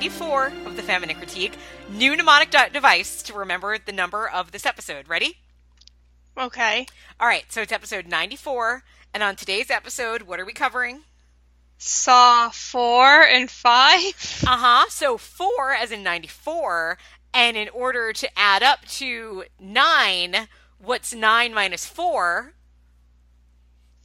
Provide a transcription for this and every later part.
94 of the Feminine Critique. New mnemonic de- device to remember the number of this episode. Ready? Okay. All right, so it's episode 94, and on today's episode, what are we covering? Saw four and five. Uh huh. So 4 as in 94, and in order to add up to 9, what's 9 minus 4?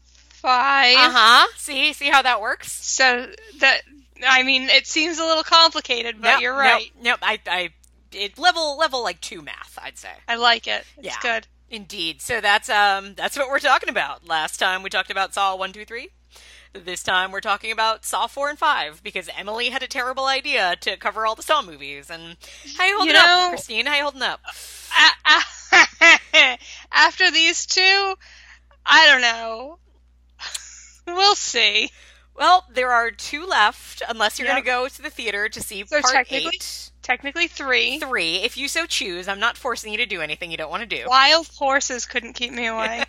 Five. Uh huh. See? See how that works? So that I mean, it seems a little complicated, but Nope, you're right. Nope, nope. I, I, it level, level like 2 math, I'd say. I like it. It's Yeah. good. Indeed. So that's um that's what we're talking about. Last time we talked about Saw one, two, three. This time we're talking about Saw four and five because Emily had a terrible idea to cover all the Saw movies. And how you holding You up, Christine? How you holding up? After these two, I don't know. We'll see. Well, there are two left, unless you're Yep. going to go to the theater to see Saw part technically- eight. Technically three. Three, if you so choose. I'm not forcing you to do anything you don't want to do. Wild horses couldn't keep me away.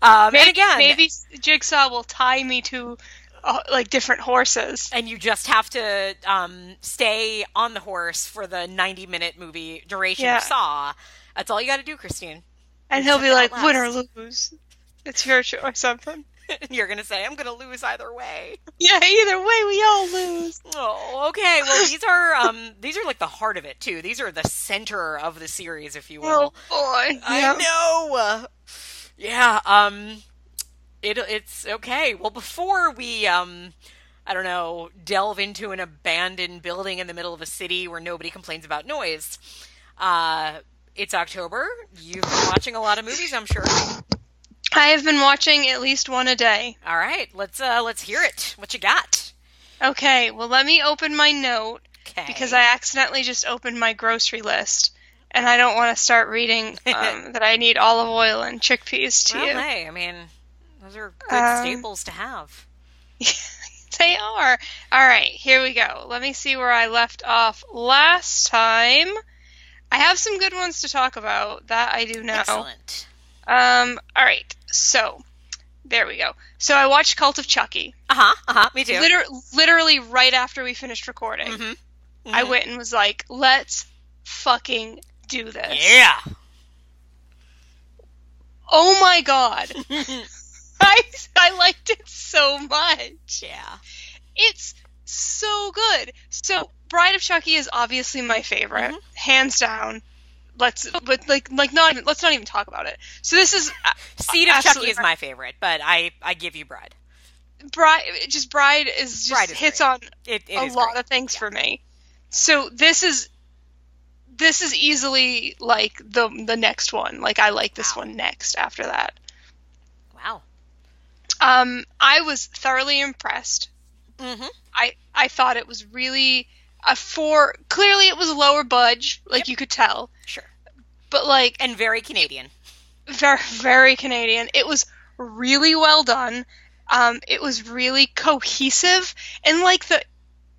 Um, maybe, and again, maybe Jigsaw will tie me to uh, like different horses. and you just have to um, stay on the horse for the 90 minute movie duration Yeah. of Saw. That's all you got to do, Christine. And he'll be like, win or lose. It's your choice or something. You're going to say, I'm going to lose either way. Yeah, either way, we all lose. Oh, okay. Well, these are um, these are like the heart of it too. These are the center of the series, if you will. Oh boy. I Yep. know. Yeah. Um. It it's okay. Well, before we um, I don't know, delve into an abandoned building in the middle of a city where nobody complains about noise. Uh, it's October. You've been watching a lot of movies, I'm sure. I have been watching at least one a day. All right, let's uh, let's hear it. What you got? Okay, well, let me open my note Okay. because I accidentally just opened my grocery list. And I don't want to start reading um, that I need olive oil and chickpeas to well, you. hey, I mean, those are good Um, staples to have. They are. All right, here we go. Let me see where I left off last time. I have some good ones to talk about. That I do know. Excellent. Um, all right. So, there we go. So I watched Cult of Chucky. Uh huh. Uh huh. Me too. Liter- literally right after we finished recording. Mhm. I Mhm. went and was like, "Let's fucking do this." Yeah. Oh my god. I I liked it so much. yeah. It's so good. So, Bride of Chucky is obviously my favorite, Mhm. hands down. Let's but like like not even let's not even talk about it. So this is uh, Seed of Chucky is my favorite, but I I give you Bride. Bride just Bride is just Bride is hits great. on It, it a lot great. of things for me. So this is this is easily like the the next one. Like I like this Wow. one next after that. Wow. Um I was thoroughly impressed. Mm-hmm. I I thought it was really a for clearly it was a lower budge, like Yep. you could tell. Sure. But like And very Canadian. very very Canadian. It was really well done. Um, it was really cohesive in like the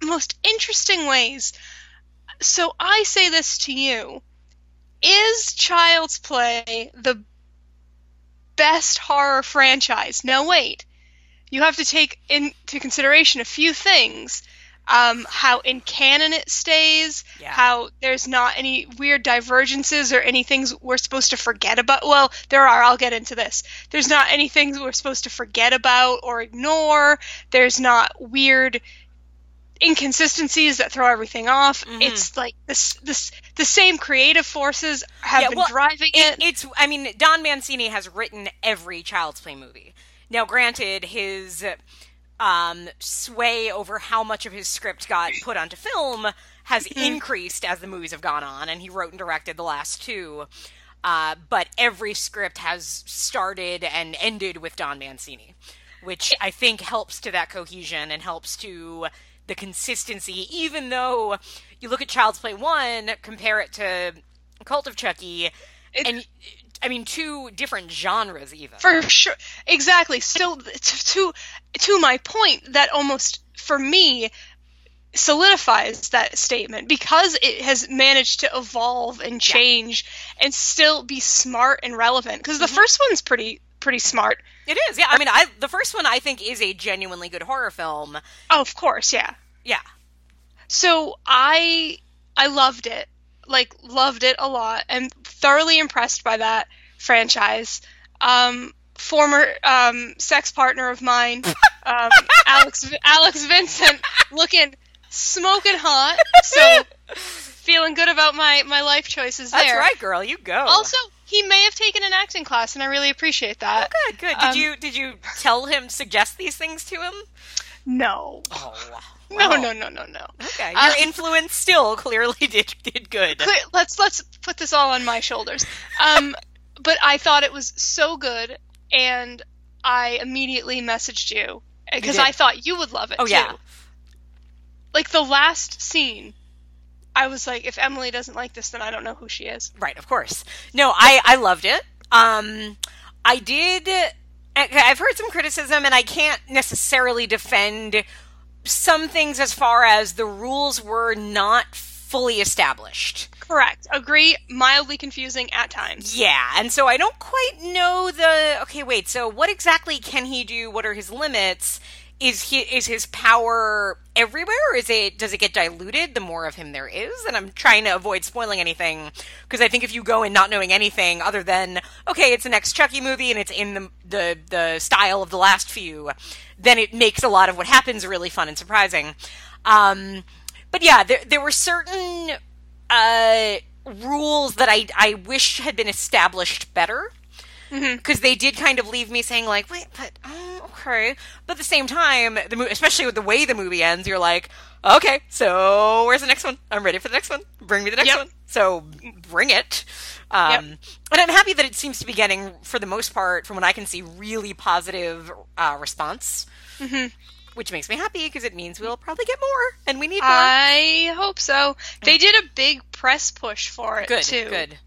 most interesting ways. So I say this to you: Is Child's Play the best horror franchise? No, wait. You have to take into consideration a few things. Um, how in canon it stays, Yeah. how there's not any weird divergences or any things we're supposed to forget about. Well, there are. I'll get into this. There's not any things we're supposed to forget about or ignore. There's not weird inconsistencies that throw everything off. Mhm. It's like this, this, the same creative forces have Yeah, been well, driving It, it. it's. I mean, Don Mancini has written every Child's Play movie. Now, granted, his um, sway over how much of his script got put onto film has increased as the movies have gone on, and he wrote and directed the last two. Uh, but every script has started and ended with Don Mancini, which I think helps to that cohesion and helps to the consistency. Even though you look at Child's Play 1, compare it to Cult of Chucky, It- and I mean, two different genres, even. For sure, exactly. So to to to my point, that almost for me solidifies that statement because it has managed to evolve and change and still be smart and relevant. Because the mm-hmm. first one's pretty pretty smart. It is, yeah. I mean, I the first one I think is a genuinely good horror film. Oh, of course, yeah. Yeah. So I I loved it. Like loved it a lot and thoroughly impressed by that franchise. Um former um sex partner of mine, um Alex Alex Vincent looking smoking hot. So feeling good about my my life choices That's right, girl. You go. Also, he may have taken an acting class and I really appreciate that. Oh, good, good. Did Um, you did you tell him suggest these things to him? No. Oh, No, no, no, no, no. Okay, Uh, your influence still clearly did did good. Clear- let's let's put this all on my shoulders. Um, but I thought it was so good, and I immediately messaged you because. I thought you would love it Oh, too. yeah. Like the last scene, I was like, if Emily doesn't like this, then I don't know who she is. Right, of course. No, I I loved it. Um, I did. I've heard some criticism, and I can't necessarily defend some things as far as the rules were not fully established. Correct. Agree. Mildly confusing at times. Yeah, and so I don't quite know the. Okay, wait. So what exactly can he do? What are his limits? Is he is his power everywhere? Or is it does it get diluted the more of him there is? And I'm trying to avoid spoiling anything because I think if you go in not knowing anything other than okay, it's the next Chucky movie and it's in the the the style of the last few, then it makes a lot of what happens really fun and surprising. Um, but yeah, there there were certain uh, rules that I I wish had been established better because they did kind of leave me saying like, wait, but um, okay. But at the same time, the mo- especially with the way the movie ends, you're like, okay, so where's the next one? I'm ready for the next one. Bring me the next Yep. one. So bring it. Um, Yep. And I'm happy that it seems to be getting, for the most part, from what I can see, really positive uh, response. Mm-hmm. Which makes me happy because it means we'll probably get more, and we need more. I hope so. They did a big press push for it good, too. good.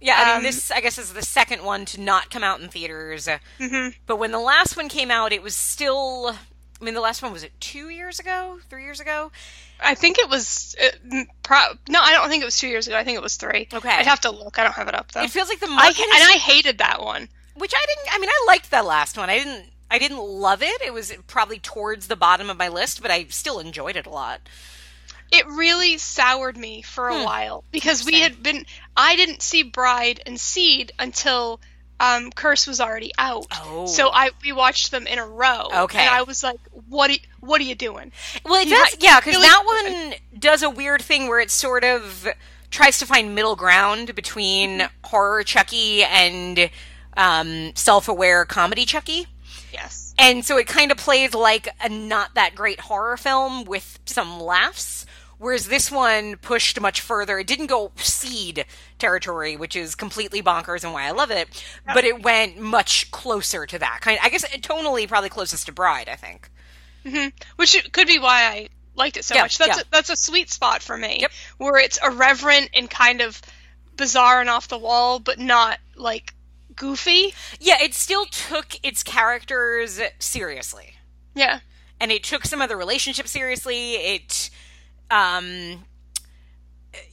Yeah, I mean, Um, this I guess is the second one to not come out in theaters. hmm But when the last one came out, it was still. I mean, the last one was it two years ago, three years ago? I think it was. M- pro- no, I don't think it was two years ago. I think it was three. Okay. I'd have to look. I don't have it up though. It feels like the I, and I hated that one. which I didn't. I mean, I liked that last one. I didn't. I didn't love it. It was probably towards the bottom of my list, but I still enjoyed it a lot. It really soured me for a Hmm. while because we had been. I didn't see Bride and Seed until um, Curse was already out. Oh. So I we watched them in a row. Okay. And I was like, "What? Are, what are you doing?" Well, it You does, yeah, because really- that one does a weird thing where it sort of tries to find middle ground between Mm-hmm. horror Chucky and um, self-aware comedy Chucky. Yes. And so it kind of plays like a not that great horror film with some laughs. Whereas this one pushed much further. It didn't go seed territory, which is completely bonkers and why I love it, but it went much closer to that. Kind I guess tonally probably closest to Bride, I think. hmm Which could be why I liked it so Yeah, much. That's yeah. a, that's a sweet spot for me, Yep. where it's irreverent and kind of bizarre and off the wall, but not like goofy. Yeah, it still took its characters seriously. Yeah. and it took some of the relationship seriously. It, um,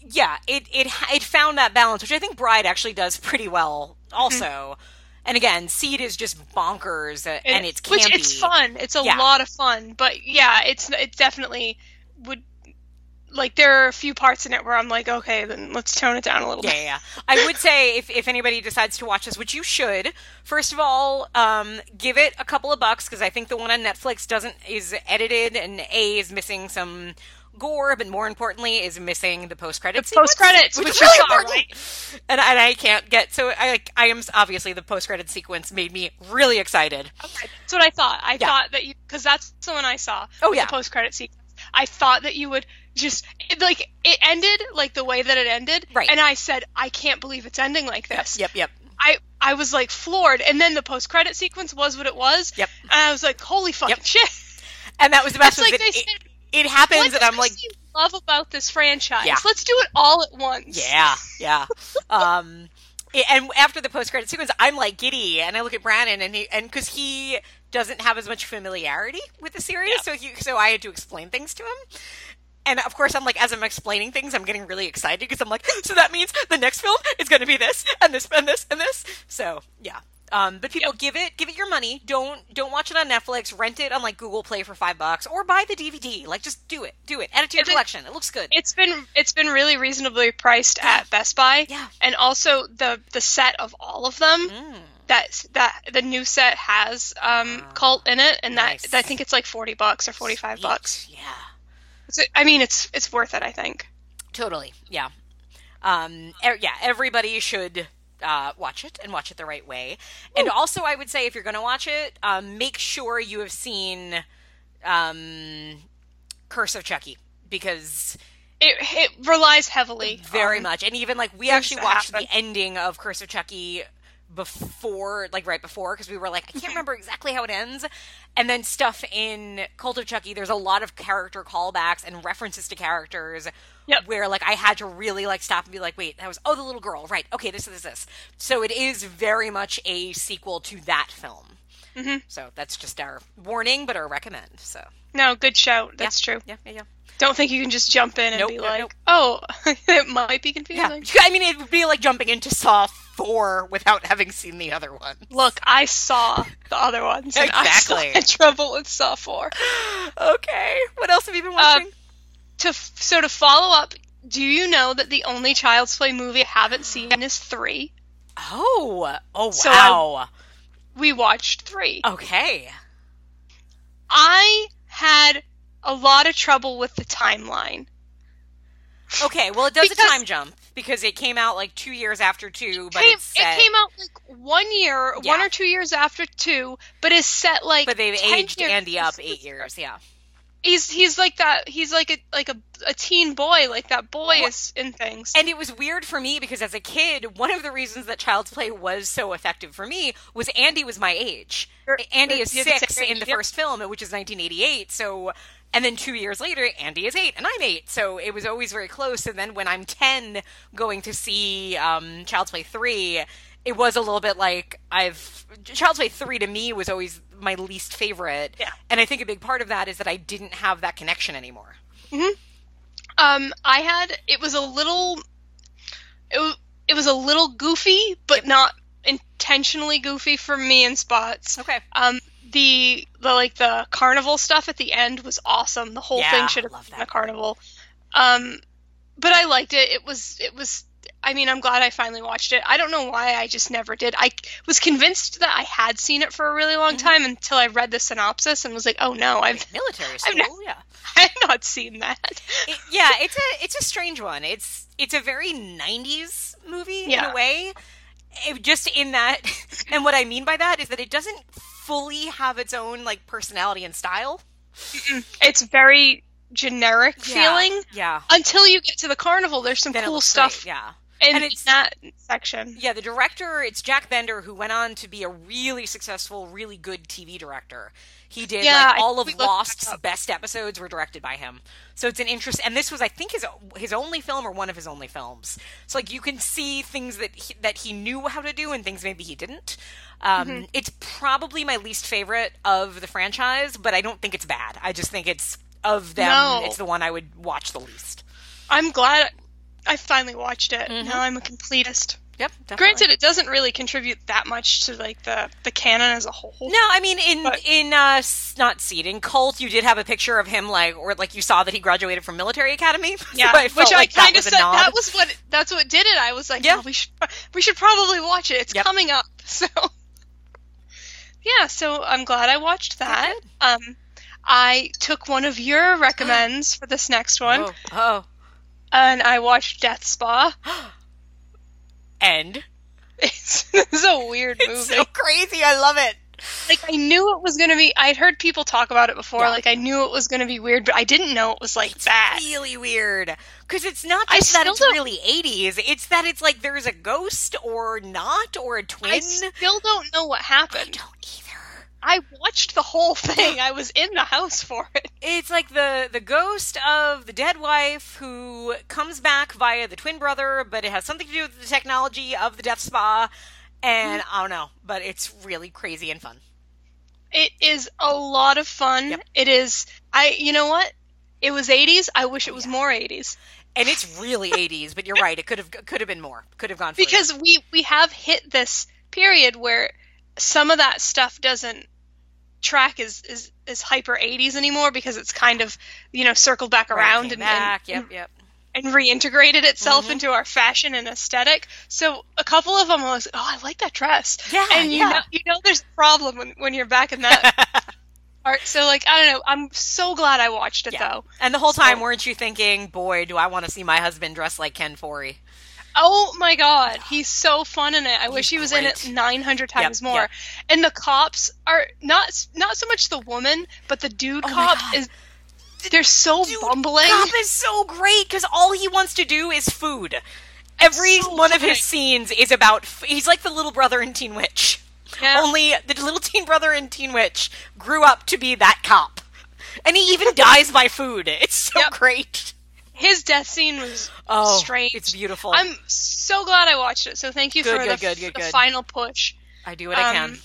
yeah, it it it found that balance, which I think Bride actually does pretty well, also. And again, Seed is just bonkers, uh, and it's campy. which it's fun. It's a Yeah. lot of fun, but yeah, it's it definitely would like there are a few parts in it where I'm like, okay, then let's tone it down a little Yeah, bit. yeah, yeah. I would say if, if anybody decides to watch this, which you should, first of all, um, give it a couple of bucks because I think the one on Netflix doesn't is edited and a is missing some gore, but more importantly, is missing the post credits. post credits, which, which is really important. right? And and I can't get so I like I am obviously the post credit sequence made me really excited. Okay, that's what I thought. I Yeah. thought that you because that's the one I saw. Oh, yeah. the post credit sequence. I thought that you would just it, like it ended like the way that it ended, Right. And I said, I can't believe it's ending like this. Yep, yep. I I was like floored, and then the post credit sequence was what it was. Yep. And I was like, holy fucking Yep. shit! And that was the best. It's like they it, said, it happens, What and I'm like, you love about this franchise? Yeah. Let's do it all at once. Yeah, yeah. um, and after the post credit sequence, I'm like giddy, and I look at Brandon, and he and because he doesn't have as much familiarity with the series, Yeah. so he so I had to explain things to him. And of course, I'm like, as I'm explaining things, I'm getting really excited because I'm like, so that means the next film is going to be this and this and this and this. So yeah, Um, but people give it give it your money. Don't don't watch it on Netflix. Rent it on like Google Play for five bucks, or buy the DVD. Like just do it, do it. Add it to your It is- collection. It looks good. It's been it's been really reasonably priced at Best Buy. Yeah. And also the the set of all of them Mm. that that the new set has um cult in it and that. I think it's like 40 bucks or 45 bucks. Yeah. It's, I mean it's it's worth it I think. Totally. Yeah. Um, e- yeah, everybody should uh, watch it and watch it the right way. And also, I would say if you're going to watch it, um, make sure you have seen um, Curse of Chucky because It it relies heavily very much. And even like we actually watched the ending of Curse of Chucky before, like right before, because we were like, I can't remember exactly how it ends. And then stuff in Cult of Chucky, there's a lot of character callbacks and references to characters. Yep. Where like I had to really like stop and be like, wait, that was oh the little girl, right? Okay, this is this. So it is very much a sequel to that film. Mhm. So that's just our warning, but our recommend. So No, good shout. That's true. yeah, yeah, yeah. Don't think you can just jump in and Nope, be nope, like, nope. "Oh, it might be confusing. Yeah, confusing." I mean, it would be like jumping into Saw 4 without having seen the other one. Look, I saw the other ones, and I Exactly. had trouble with Saw Four. Okay. What else have you been uh, watching? To so to follow up, do you know that the only Child's Play movie I haven't seen is three? oh. Oh, So wow. We watched three. okay. I had a lot of trouble with the timeline. Okay, well, it does Because- a time jump because it came out like two years after two, but Came- it's set, it came out like one year, one or two years after two, but is set like. but they've 10 aged years- Andy up eight years. Yeah. He's he's like that. He's like a like a, a teen boy. Like that boy is in things. And it was weird for me because as a kid, one of the reasons that Child's Play was so effective for me was Andy was my age. You're- Andy you're- is six in the yep. first film, which is 1988. So, and then two years later, Andy is eight and I'm eight. So it was always very close. And then when I'm 10 going to see um, Child's Play 3, it was a little bit like I've. Child's Play 3 to me was always my least favorite. Yeah. And I think a big part of that is that I didn't have that connection anymore. Hmm Um, I had it was a little, it was, it was a little goofy, but Yep. not intentionally goofy for me in spots. Okay. Um, the the like the carnival stuff at the end was awesome. The whole Yeah, thing should have been a carnival. Um, but I liked it. It was it was. I mean, I'm glad I finally watched it. I don't know why I just never did. I was convinced that I had seen it for a really long Mm-hmm. time until I read the synopsis and was like, "Oh no, I've Military school, never- yeah. I've not seen that." It- yeah, it's a it's a strange one. It's it's a very '90s movie in a way. It- just in that, and what I mean by that is that it doesn't fully have its own like personality and style. It's very generic feeling Yeah, until you get to the carnival. There's some then cool stuff great, Yeah, in, And it's- that section. yeah. The director, it's Jack Bender, who went on to be a really successful, really good TV director. He did Yeah, like all of Lost's best episodes were directed by him. So it's an interest, and this was, I think, his his only film or one of his only films. So like you can see things that he, that he knew how to do and things maybe he didn't. Um, Mm-hmm. It's probably my least favorite of the franchise, but I don't think it's bad. I just think it's of them, No. it's the one I would watch the least. I'm glad I finally watched it. Mhm. Now I'm a completist. Yep. Definitely. Granted, it doesn't really contribute that much to like the the canon as a whole. No, I mean in But- in uh not seating cult, you did have a picture of him like or like you saw that he graduated from military academy. So Yeah, I which I kind of said nod. that was what that's what did it. I was like, Yeah. yeah, we should we should probably watch it. It's Yep. coming up. So yeah, so I'm glad I watched that. Um, I took one of your recommends for this next one, Oh, oh. And I watched Death Spa. and It's, it's a weird movie. it's so crazy. I love it. like I knew it was gonna be. I'd heard people talk about it before. Yeah. Like I knew it was gonna be weird, but I didn't know it was like It's that. really weird because it's not I just that it's really 80s. It's that it's like there's a ghost or not or a twin. I still don't know what I happened. don't either. I watched the whole thing. I was in the house for it. It's like the the ghost of the dead wife who comes back via the twin brother, but it has something to do with the technology of the death spa. And. I don't know, but it's really crazy and fun. It is a lot of fun. Yep. It is. I. You know what? It was 80s. I wish it oh, was Yeah. more 80s And it's really 80s, but you're right. It could have could have been more. Could have gone further. because we we have hit this period where some of that stuff doesn't track as is is hyper 80s anymore because it's kind of you know circled back around came and, back. and, yep, yep. and reintegrated itself Mhm. into our fashion and aesthetic. So a couple of them I was, oh, I like that dress. Yeah, and you yeah. know, you know, there's a problem when, when you're back in that art. So like, I don't know. I'm so glad I watched it Yeah. though. And the whole time, So- weren't you thinking, "Boy, do I want to see my husband dressed like Ken Foree"? Oh my god, he's so fun in it. I wish he was in it 900 times Yep, more. yep. And the cops are not not so much the woman, but the dude Oh cop is. They're so Dude, bumbling. Cop is so great because all he wants to do is food. Every so one of his scenes is about. F- he's like the little brother in Teen Witch. Yeah. Only the little teen brother in Teen Witch grew up to be that cop, and he even dies by food. It's so Yep. great. His death scene was Oh, strange. it's beautiful. I'm so glad I watched it. So thank you Good, for good, the, good, the final push. I do what I can. um,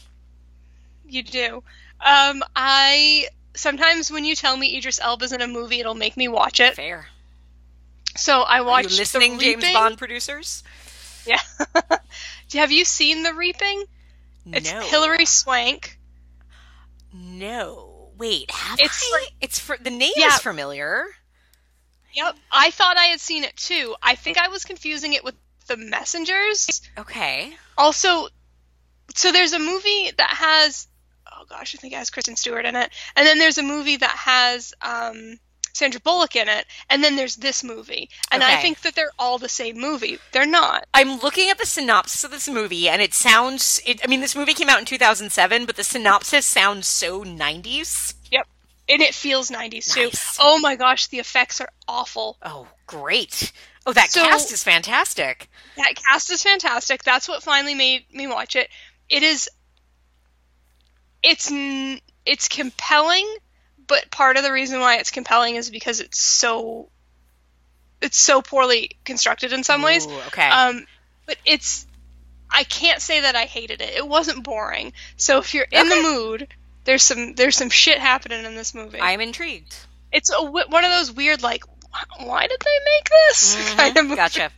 You do. Um, I sometimes when you tell me Idris Elba's in a movie, it'll make me watch it. Fair. So I Are watched you listening, The James Bond producers? Yeah. Have you seen The Reaping? It's no. Hilary Swank. No. Wait, have It's I? like- it's for the name Yeah. is familiar. Yep. I thought I had seen it too. I think I was confusing it with The Messengers. Okay. Also, so there's a movie that has oh gosh, I think it has Kristen Stewart in it. And then there's a movie that has um Sandra Bullock in it, and then there's this movie. And I think that they're all the same movie. They're not. I'm looking at the synopsis of this movie, and it sounds. It, I mean, this movie came out in 2007, but the synopsis sounds so 90s. And it feels 90s too. Nice. Oh my gosh, the effects are awful. Oh, great! Oh, that So- cast is fantastic. That cast is fantastic. That's what finally made me watch it. It is it's it's compelling, but part of the reason why it's compelling is because it's so it's so poorly constructed in some ways. Ooh, okay. Um but it's I can't say that I hated it. It wasn't boring. So if you're in Okay. the mood, there's some there's some shit happening in this movie. I'm intrigued. it's a, one of those weird like why did they make this Mhm, kind of movie. Gotcha.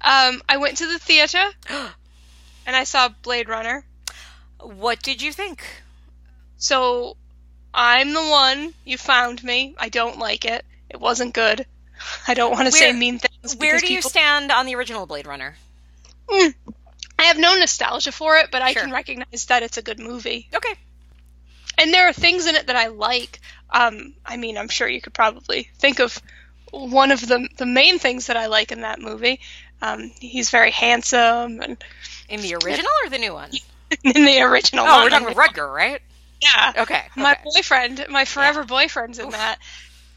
Um, I went to the theater and I saw Blade Runner. What did you think? So I'm the one. You found me. I don't like it. It wasn't good. I don't want to say mean things. Where do you stand on the original Blade Runner? Mm. I have no nostalgia for it, but I Sure. can recognize that it's a good movie. Okay. And there are things in it that I like. Um, I mean, I'm sure you could probably think of one of the the main things that I like in that movie. Um, he's very handsome, and In the original or the new one? in the original. Oh, not we're talking in about Rutger, right? Yeah. Okay. my okay. boyfriend, my forever boyfriend's in Oof. that.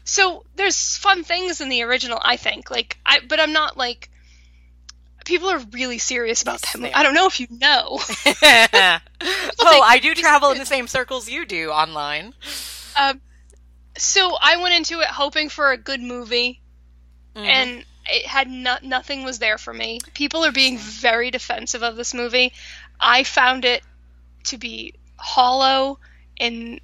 So there's fun things in the original, I think. Like I, but I'm not like. People are really serious about Yes, that movie. I don't know if you know. oh, I do travel in the same circles you do online. um, so I went into it hoping for a good movie, Mhm. and it had no- nothing was there for me. People are being very defensive of this movie. I found it to be hollow and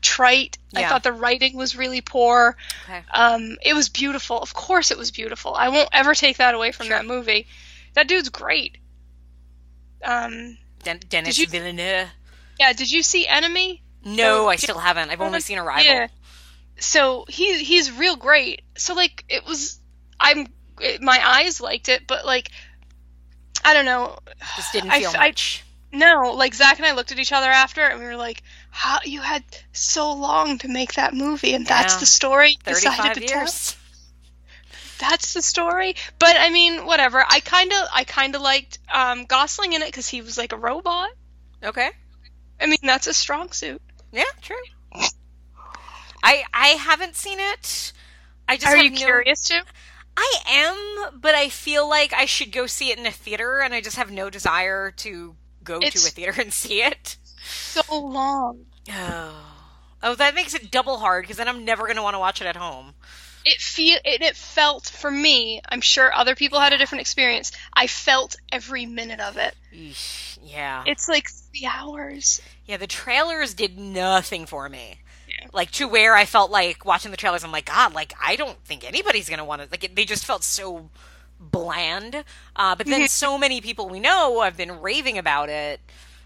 trite. I thought the writing was really poor. Okay. Um, it was beautiful. Of course, it was beautiful. I won't ever take that away from Sure. that movie. That dude's great. Um, Den- Denis you- Villeneuve. yeah. Did you see Enemy? No, Oh, I still haven't. I've only seen Arrival. Yeah. So he he's real great. So like it was. I'm it, my eyes liked it, but like I don't know. Just didn't I feel I- much. No, like Zach and I looked at each other after, and we were like, "How you had so long to make that movie, and that's Yeah. the story you decided to tell? That's the story." But I mean, whatever. I kind of, I kind of liked um, Gosling in it because he was like a robot. Okay. I mean, that's a strong suit. Yeah, true. I I haven't seen it. I just Are you no- curious to? I am, but I feel like I should go see it in a theater, and I just have no desire to go to a theater and see it. So long. Oh, oh, that makes it double hard because then I'm never going to want to watch it at home. It feel it, it felt for me. I'm sure other people had a different experience. I felt every minute of it. Eesh, yeah, It's like three hours. yeah. The trailers did nothing for me. Yeah. Like to where I felt like watching the trailers, I'm like, God, like I don't think anybody's gonna want to. Like it, they just felt so bland. Uh, but then Mhm. so many people we know have been raving about it.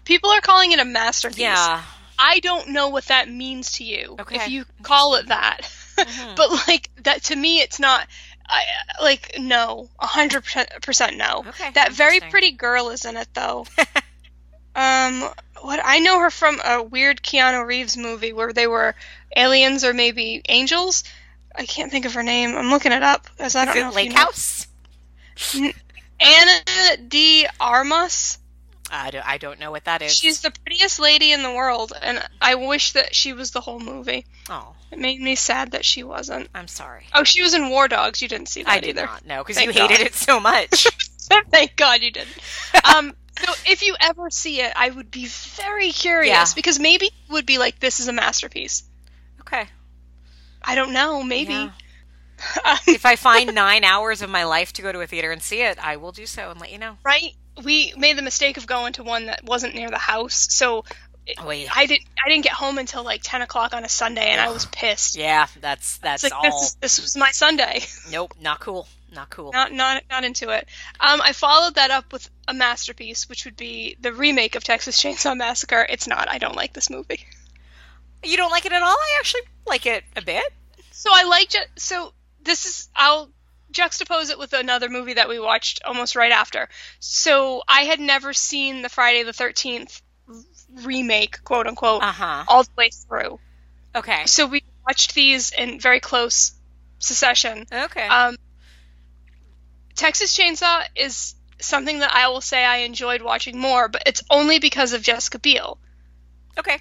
people are calling it a masterpiece. Yeah. I don't know what that means to you Okay. if you call it that. Mhm. but like that to me, it's not. I, like no, a hundred percent no. Okay, That very pretty girl is in it though. um, what I know her from a weird Keanu Reeves movie where they were aliens or maybe angels. I can't think of her name. I'm looking it up as I don't know. Lake. House? Ana de Armas. I don't, I don't know what that is. She's the prettiest lady in the world, and I wish that she was the whole movie. Oh, It made me sad that she wasn't. I'm sorry. Oh, she was in War Dogs. You didn't see that I did either. not know because you hated God. it so much. Thank God you didn't. Um, so if you ever see it, I would be very curious Yeah. because maybe it would be like this is a masterpiece. okay. I don't know. Maybe. Yeah. Um, If I find nine hours of my life to go to a theater and see it, I will do so and let you know. right? We made the mistake of going to one that wasn't near the house, so Oh, yeah. I didn't. I didn't get home until like ten o'clock on a Sunday, and I was pissed. Yeah, that's that's like all. this, this was my Sunday. Nope, not cool. Not cool. not not not into it. Um, I followed that up with a masterpiece, which would be the remake of Texas Chainsaw Massacre. It's not. I don't like this movie. You don't like it at all? I actually like it a bit. So I liked it. So this is. I'll juxtapose it with another movie that we watched almost right after. So I had never seen the Friday the Thirteenth remake, quote unquote, Uh huh. all the way through. Okay. So we watched these in very close succession. Okay. Um, Texas Chainsaw is something that I will say I enjoyed watching more, but it's only because of Jessica Biel. okay.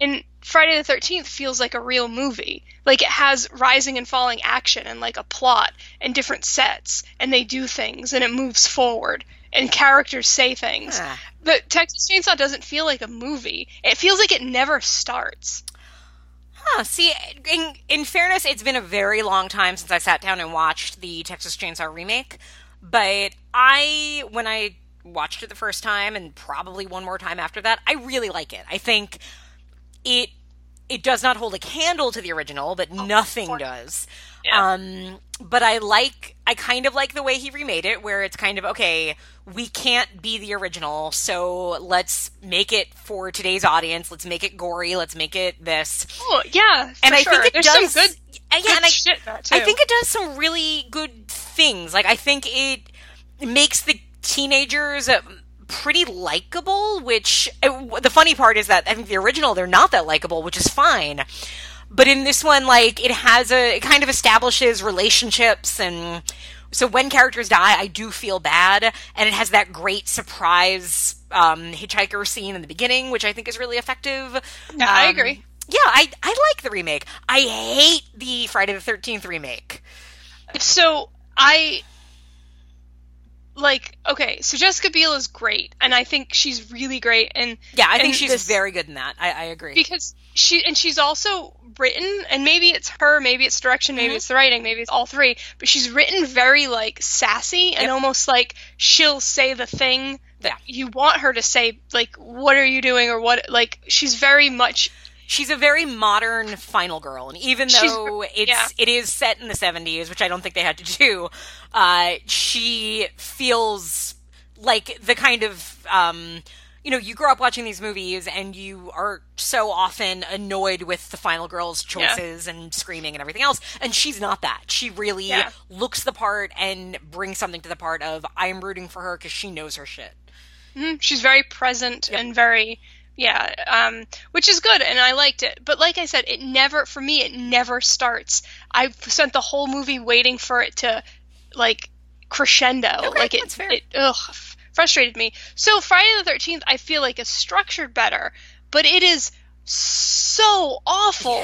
And Friday the Thirteenth feels like a real movie. Like it has rising and falling action and like a plot and different sets, and they do things and it moves forward and characters say things. Ah. But Texas Chainsaw doesn't feel like a movie. It feels like it never starts. Huh. See, in, in fairness, it's been a very long time since I sat down and watched the Texas Chainsaw remake. But I, when I watched it the first time, and probably one more time after that, I really like it. I think it it does not hold a candle to the original, but nothing does. Yeah. Um, but I like, I kind of like the way he remade it, where it's kind of okay. We can't be the original, so let's make it for today's audience. Let's make it gory. Let's make it this. Oh yeah, And I sure. think it There's does. some good, yeah, good and I, shit too. I think it does some really good things. Like I think it makes the teenagers pretty likable. Which uh, the funny part is that I think the original they're not that likable, which is fine. But in this one, like it has a it kind of establishes relationships and. So when characters die, I do feel bad, and it has that great surprise um, hitchhiker scene in the beginning, which I think is really effective. Yeah, I Um, agree. Yeah, I I like the remake. I hate the Friday the Thirteenth remake. So I like okay. So Jessica Biel is great, and I think she's really great, and Yeah, I think she's this- very good in that. I, I agree. because she and she's also written, and maybe it's her, maybe it's direction, maybe Mhm. it's the writing, maybe it's all three. But she's written very like sassy and Yep. almost like she'll say the thing that Yeah. you want her to say. Like, what are you doing, or what? Like, she's very much She's a very modern final girl, and even She's- though it's yeah. it is set in the seventies, which I don't think they had to do, uh, she feels like the kind of um, you know you grow up watching these movies and you are so often annoyed with the final girl's Yeah. choices and screaming and everything else, and she's not that. She really Yeah. looks the part and brings something to the part of I'm rooting for her because she knows her shit. Mhm. She's very present and very yeah, um, which is good, and I liked it. But like I said, it never for me it never starts. I spent the whole movie waiting for it to like crescendo. Okay, like it, that's fair. it ugh, frustrated me. So Friday the Thirteenth, I feel like is structured better, but it is so awful.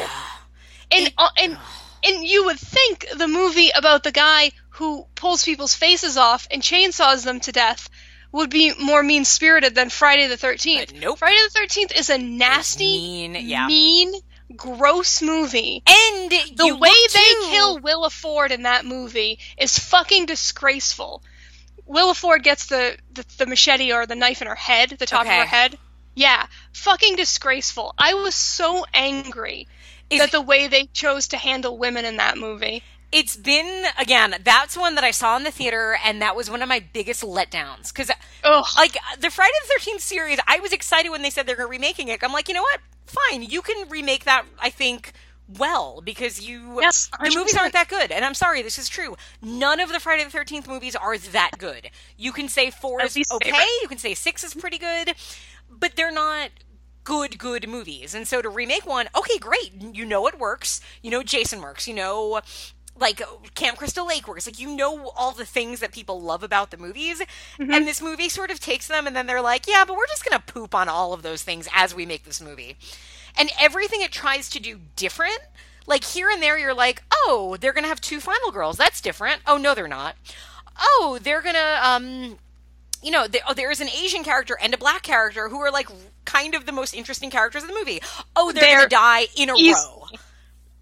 And uh, and and you would think the movie about the guy who pulls people's faces off and chainsaws them to death would be more mean spirited than Friday the Thirteenth. But nope. Friday the Thirteenth is a nasty, mean, yeah. mean, gross movie. And The way they too- kill Willa Ford in that movie is fucking disgraceful. Willa Ford gets the, the, the machete or the knife in her head, the top Okay. of her head. Yeah, fucking disgraceful. I was so angry Is- that the way they chose to handle women in that movie. It's been again that's one that i saw in the theater and that was one of my biggest letdowns. Because like the friday the 13th series i was excited when they said they're going to remaking it. I'm like you know what? Fine. You can remake that i think well because you Yes, the movies aren't that good. And i'm sorry this is true. None of the friday the 13th movies are that good. You can say four is okay. favorite. you can say six is pretty good but they're not good good movies. And so to remake one okay great. You know it works. You know jason works. You know like camp crystal lake works. Like you know all the things that people love about the movies. And this movie sort of takes them and then they're like yeah but we're just gonna poop on all of those things as we make this movie. And everything it tries to do different like here and there you're like oh they're gonna have two final girls. That's different. Oh no they're not. Oh they're gonna um you know, there, oh, there's an Asian character and a black character who are like kind of the most interesting characters in the movie. Oh, they're, They're gonna die in a eas- row.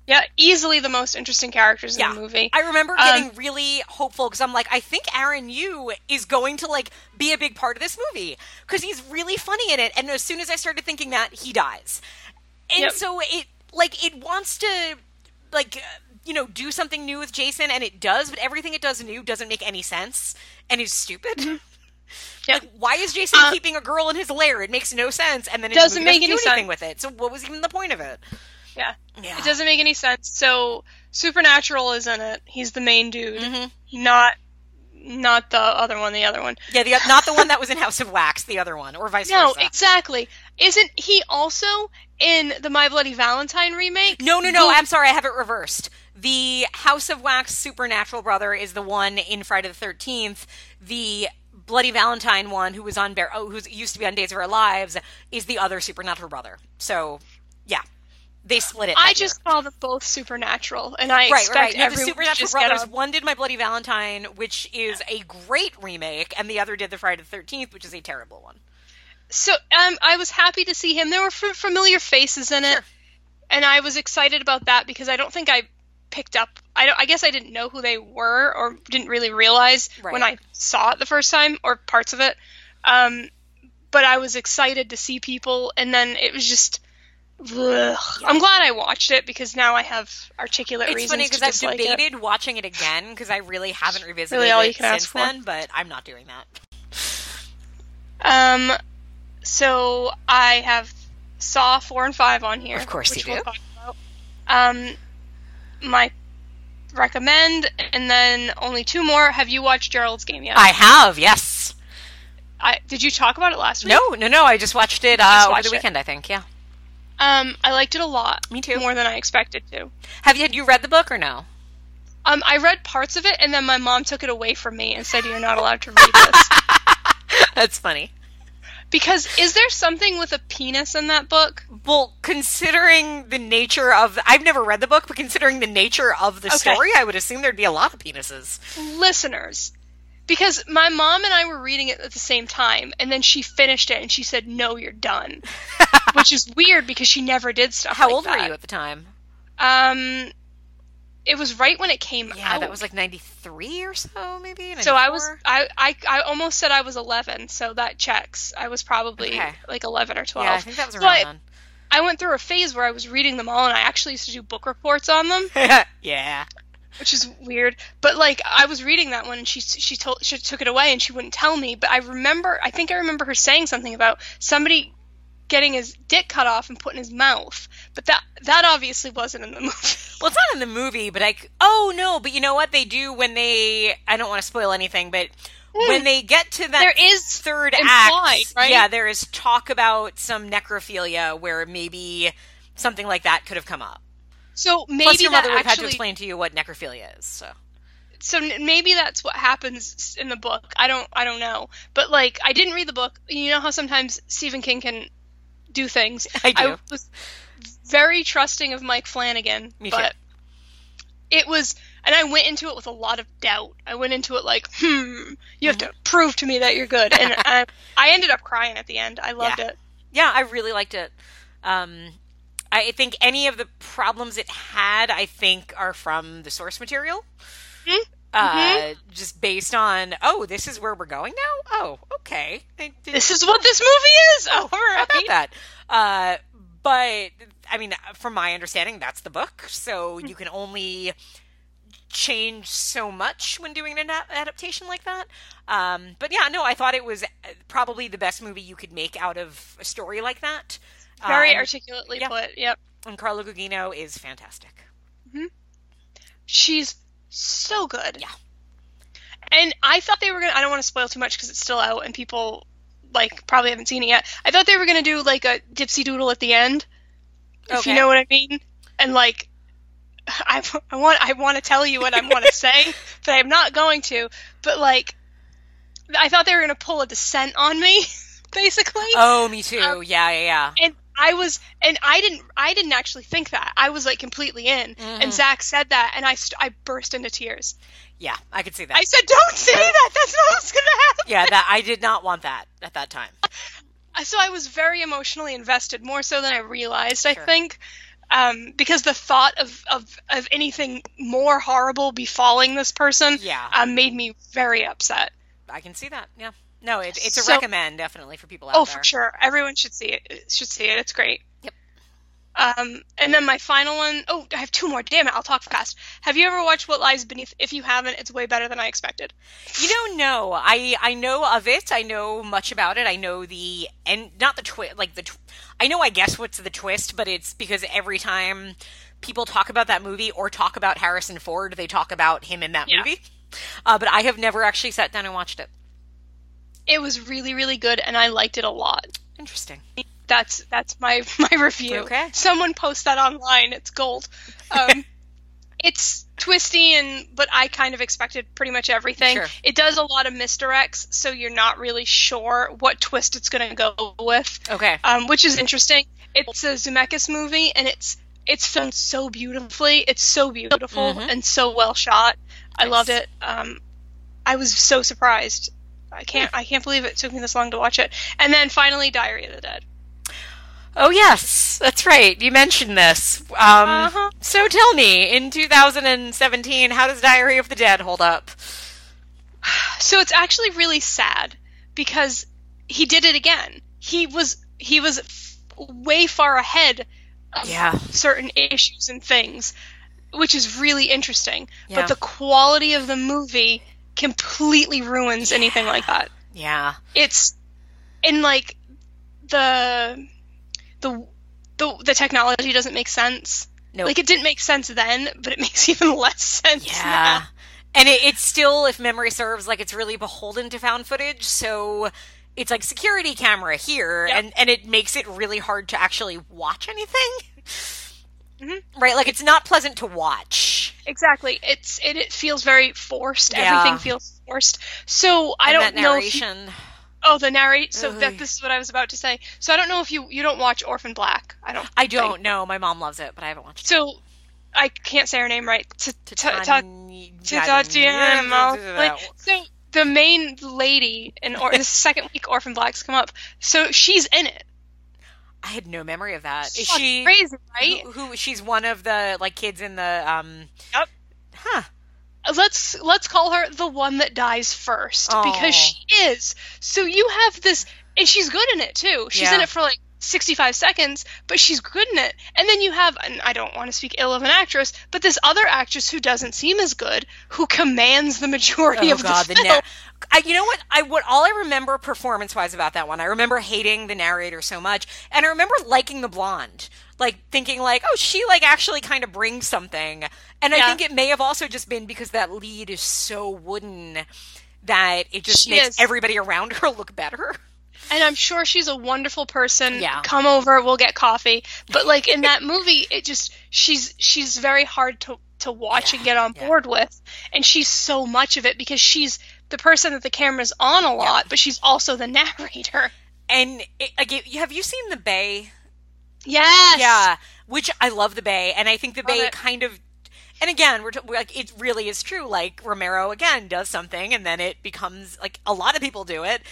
Yeah, easily the most interesting characters Yeah, in the movie. I remember Um, getting really hopeful because I'm like, I think Aaron Yoo is going to like be a big part of this movie because he's really funny in it. And as soon as I started thinking that, he dies, and Yep. so it like it wants to like you know do something new with Jason, and it does, but everything it does new doesn't make any sense and is stupid. Yep. Like, why is Jason Uh, keeping a girl in his lair? It makes no sense, and then it Doesn't movie make do any anything sense. with it. So, what was even the point of it? Yeah. Yeah, It doesn't make any sense. So Supernatural is in it. He's the main dude, Mhm. not not the other one. The other one. Yeah, the, not the one that was in House of Wax, the other one, or vice No, versa. No, exactly. Isn't he also in the My Bloody Valentine remake? No, no, no. Who- I'm sorry. I have it reversed. The House of Wax supernatural brother is the one in Friday the Thirteenth. The Bloody Valentine one, who was on Bear, oh, who used to be on Days of Our Lives, is the other supernatural brother. So, yeah, they split it. I just year. call them both supernatural, and I right, right, expect right. No, the supernatural brothers. on. One did My Bloody Valentine, which is a great remake, and the other did the Friday the Thirteenth, which is a terrible one. So um, I was happy to see him. There were f- familiar faces in it, Sure. and I was excited about that because I don't think I picked up. I, don't, I guess I didn't know who they were or didn't really realize when I saw it the first time or parts of it. Um, but I was excited to see people, and then it was just. Ugh. I'm glad I watched it because now I have articulate It's reasons funny to because I've dislike it. debated watching it again because I really haven't revisited Really all you it can ask since for. then, but I'm not doing that. Um, so I have Saw four and five on here. Of course which you we'll do. talk about. Um, my recommend, and then only two more. Have you watched Gerald's Game yet? I have, yes. I did you talk about it last week? No, no, no. I just watched it uh, Just over watched the it. weekend. I think. Yeah. Um, I liked it a lot. Me too. More than I expected to. Have you had you read the book or no? Um, I read parts of it, and then my mom took it away from me and said, "You're not allowed to read this." That's funny. because is there something with a penis in that book? Well, considering the nature of, I've never read the book, but considering the nature of the Okay. story, I would assume there'd be a lot of penises. listeners because my mom and I were reading it at the same time and then she finished it and she said no you're done which is weird because she never did stuff How like old were you at the time? um it was right when it came Yeah, out that was like '93 or so, maybe. so I was I, I I almost said I was 11 so that checks I was probably Okay. like 11 or 12 Yeah, I think that was So around I- I went through a phase where I was reading them all and I actually used to do book reports on them yeah. Which is weird. But like I was reading that one and she she told she took it away and she wouldn't tell me. But I remember I think I remember her saying something about somebody getting his dick cut off and put in his mouth. But that that obviously wasn't in the movie. Well, it's not in the movie, but I. c- Oh no, but you know what they do when they? I don't want to spoil anything, but when they get to that Hmm. There is third implied, act, right? yeah, there is talk about some necrophilia where maybe something like that could have come up. So maybe Plus, your mother would have had to explain to you what necrophilia is. So so maybe that's what happens in the book. I don't I don't know. But like I didn't read the book. You know how sometimes Stephen King can do things. I do. was very trusting of Mike Flanagan, Me too. but it was and I went into it with a lot of doubt. I went into it like, hmm, you have to Mm-hmm. prove to me that you're good. And I, I ended up crying at the end. I loved Yeah. it. yeah, I really liked it. Um, I think any of the problems it had, I think, are from the source material. Mhm. Uh, just based on, oh, this is where we're going now. Oh, okay. This is what this movie is. All How about that? Uh, but I mean, from my understanding, that's the book. So you can only change so much when doing an adaptation like that. Um, but yeah, no, I thought it was uh, probably the best movie you could make out of a story like that. Very Um, articulately yeah. put. Yep. and Carla Gugino is fantastic. She's so good. Yeah. And I thought they were gonna. I don't want to spoil too much because it's still out and people like probably haven't seen it yet. I thought they were gonna do like a dipsy doodle at the end, if Okay. you know what I mean. And like, I, I want I want to tell you what I want to say, but I'm not going to. But like, I thought they were gonna pull a descent on me, basically. Oh, me too. Um, yeah, yeah, yeah. and I was, and I didn't, I didn't actually think that. I was like completely in. Mhm. And Zach said that, and I, st- I burst into tears. Yeah, I could see that. I said, "Don't say that. That's not what's gonna happen." yeah, that I did not want that at that time. So I was very emotionally invested, more so than I realized. I think, um, because the thought of, of of anything more horrible befalling this person, Yeah. um, made me very upset. I can see that. Yeah. No, it, it's a So- recommend definitely for people out Oh, there. for sure. Everyone should see it. Should see it. It's great. Yep. Um, and then my final one oh I have two more. Damn it! I'll talk fast. Have you ever watched What Lies Beneath? If you haven't, it's way better than I expected. You don't know. I I know of it. I know much about it. I know the and not the twist. Like the, tw- I know. I guess what's the twist, but it's because every time people talk about that movie or talk about Harrison Ford, they talk about him in that Yeah. movie. Uh, but I have never actually sat down and watched it. It was really really good, and I liked it a lot. Interesting. That's that's my my review. Okay. Someone post that online. It's gold. Um, it's twisty and but I kind of expected pretty much everything. Sure. It does a lot of misdirects, so you're not really sure what twist it's going to go with. Okay. um, which is interesting. It's a Zemeckis movie, and it's it's filmed so beautifully. It's so beautiful Mhm. and so well shot. I loved it. Um, I was so surprised. I can't I can't believe it took me this long to watch it. And then finally, Diary of the Dead. Oh yes, that's right. You mentioned this. Um, Uh-huh. So tell me, in 2017, how does Diary of the Dead hold up? So it's actually really sad because he did it again. He was he was f- way far ahead of Yeah. certain issues and things, which is really interesting. Yeah. But the quality of the movie completely ruins anything like that. Yeah. It's in like the the the the technology doesn't make sense. No. Like it didn't make sense then, but it makes even less sense Yeah. now. And it, it's still, if memory serves, like it's really beholden to found footage. So it's like security camera here, Yep. and, and it makes it really hard to actually watch anything. Mhm. Right? Like it's not pleasant to watch. Exactly. It's it, it feels very forced. Yeah. Everything feels forced. So I And don't know if you. Oh, the narrate. So that this is what I was about to say. So I don't know if you you don't watch Orphan Black. I don't. I don't know. My mom loves it, but I haven't watched it. So I can't say her name right. Tatiana. So the main lady in or the second week Orphan Blacks come up. So she's in it. I had no memory of that. Is she crazy, right? Who, who? She's one of the like kids in the um. Yep. Huh. let's let's call her the one that dies first Aw. because she is. So you have this, and she's good in it too. She's in it for like 65 seconds, but she's good in it. And then you have, and I don't want to speak ill of an actress, but this other actress who doesn't seem as good, who commands the majority Oh of god, the the film. na- I, you know what? I what all I remember performance wise about that one. I remember hating the narrator so much, and I remember liking the blonde, like thinking like, oh, she like actually kind of brings something. And I think it may have also just been because that lead is so wooden that it just She makes is. everybody around her look better. And I'm sure she's a wonderful person. Yeah. Come over, we'll get coffee. But like in that movie, it just she's she's very hard to to watch Yeah, and get on yeah. board with, and she's so much of it because she's the person that the camera's on a lot, but she's also the narrator. And it, like, have you seen the Bay? Yes. Yeah, which I love the Bay, and I think the Love Bay it. kind of. And again, we're, t- we're like it really is true. Like Romero again does something, and then it becomes like a lot of people do it,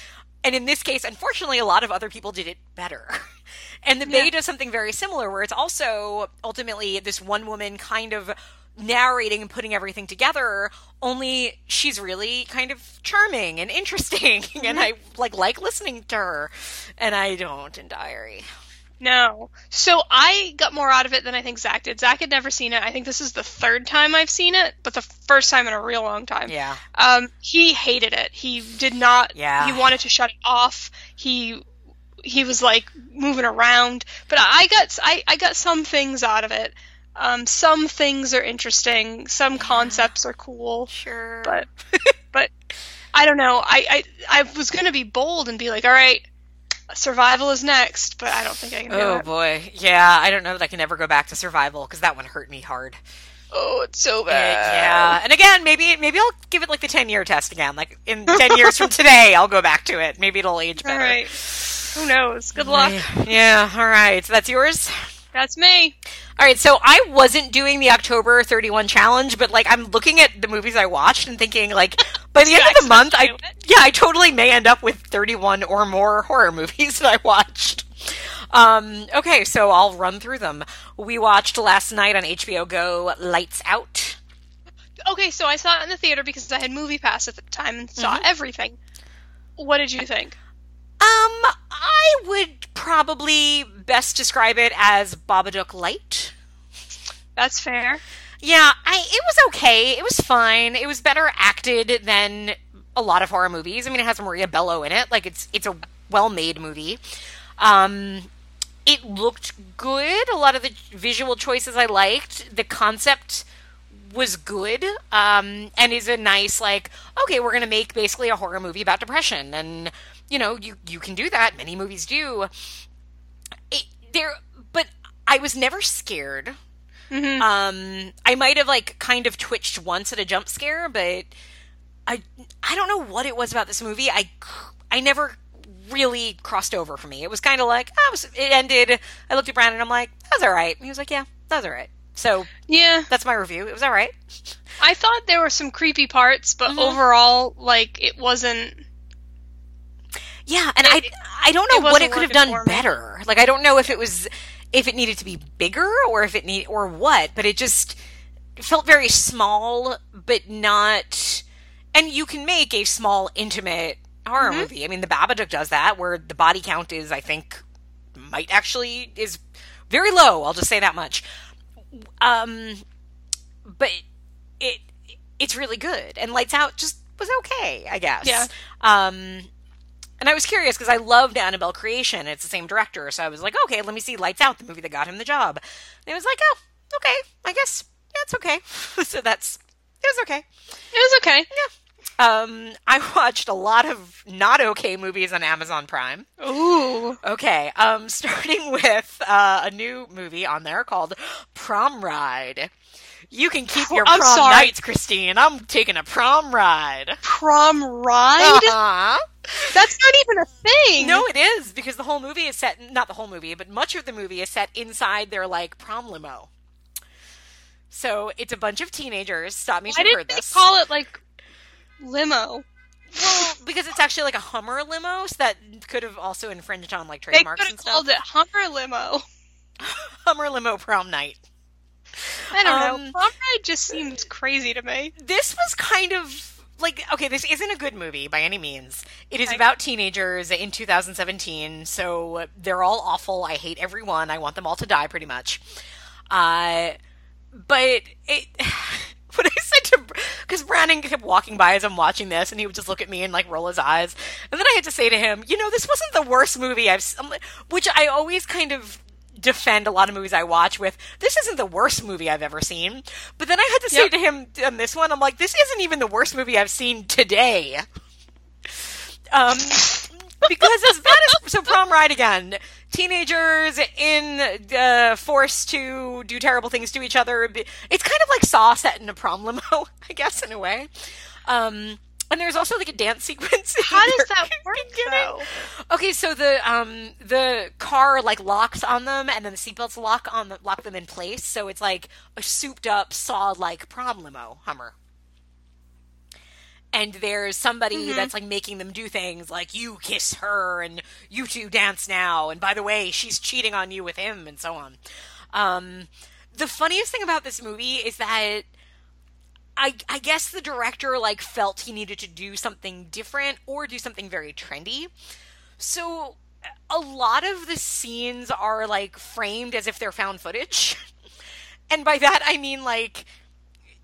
and in this case, unfortunately, a lot of other people did it better. and the Bay does something very similar, where it's also ultimately this one woman kind of narrating and putting everything together. Only she's really kind of charming and interesting, and I like like listening to her, and I don't in Diary. No. So I got more out of it than I think Zach did. Zach had never seen it. I think this is the third time I've seen it, but the first time in a real long time. Yeah. Um, he hated it. He did not. Yeah. He wanted to shut it off. He he was like moving around. But I got I, I got some things out of it. Um, some things are interesting. Some concepts are cool. Sure. But but I don't know. I I, I was gonna be bold and be like, all right, survival is next. But I don't think I can do Oh boy, yeah. I don't know that I can ever go back to survival because that one hurt me hard. Oh, it's so Uh, bad. yeah, and again, maybe maybe I'll give it like the ten year test again. Like in ten years from today, I'll go back to it. Maybe it'll age All better. right. Who knows? Good luck. Yeah. All right. So that's yours. That's me. All right, so I wasn't doing the October 31 challenge, but like I'm looking at the movies I watched and thinking like by the end of the month, I yeah, I totally may end up with 31 or more horror movies that I watched. Um, okay, so I'll run through them. We watched last night on HBO Go Lights Out. Okay, so I saw it in the theater because I had Movie Pass at the time and saw Mm-hmm. everything. What did you think? Um, I would probably best describe it as Babadook Light. That's fair. Yeah, I it was okay. It was fine. It was better acted than a lot of horror movies. I mean, it has Maria Bello in it. Like it's it's a well-made movie. Um it looked good. A lot of the visual choices I liked. The concept was good um, and is a nice like okay we're gonna make basically a horror movie about depression and you know you you can do that many movies do it, there but i was never scared Mhm. um i might have like kind of twitched once at a jump scare but i i don't know what it was about this movie i i never really crossed over for me it was kind of like I was, it ended i looked at brandon and i'm like that was all right he was like yeah that was all right so Yeah, that's my review it was all right I thought there were some creepy parts, but Mhm. overall, like it wasn't. Yeah, and It- I I don't know what it could have done better. Like I don't know if it was if it needed to be bigger or if it need or what, but it just felt very small but not and you can make a small intimate horror Mhm. movie. I mean the Babadook does that where the body count is I think might actually is very low, I'll just say that much. Um but it it's really good and Lights Out just was okay, I guess. Yeah. Um and I was curious because I loved Annabelle Creation. It's the same director, so I was like, okay, let me see Lights Out, the movie that got him the job. And it was like, oh, okay, I guess yeah, okay. so that's it was okay. It was okay. Yeah. Um, I watched a lot of not okay movies on Amazon Prime. Ooh. Okay, um, starting with uh, a new movie on there called Prom Ride. You can keep your I'm prom sorry. nights, Christine. I'm taking a prom ride. Prom ride? Uh-huh. That's not even a thing. No, it is because the whole movie is set. Not the whole movie, but much of the movie is set inside their like prom limo. So it's a bunch of teenagers. Stop me if you've heard they this. call it like limo? well, because it's actually like a Hummer limo, so that could have also infringed on like They trademarks could and have called it Hummer limo. Hummer limo prom night. I don't Um, know. Prom ride just seems crazy to me. this was kind of like okay this isn't a good movie by any means. It is about teenagers in 2017 so they're all awful. I hate everyone i want them all to die pretty much. Uh but it what i said to because brandon kept walking by as i'm watching this and he would just look at me and like roll his eyes. And then i had to say to him you know this wasn't the worst movie i've s- I'm like- which i always kind of defend a lot of movies I watch with this isn't the worst movie I've ever seen. But then I had to say Yep. to him on this one, I'm like, this isn't even the worst movie I've seen today. Um, because as bad as so prom ride again, teenagers in uh, forced to do terrible things to each other. It's kind of like Saw set in a prom limo, I guess, in a way. Um, and there's also like a dance sequence. How does that work though? Okay, so the um the car like locks on them, and then the seatbelts lock on the, lock them in place. So it's like a souped up saw like prom limo Hummer. And there's somebody Mhm. that's like making them do things like you kiss her and you two dance now, and by the way, she's cheating on you with him, and so on. Um, the funniest thing about this movie is that I, I guess the director like felt he needed to do something different or do something very trendy. So a lot of the scenes are like framed as if they're found footage. and by that I mean like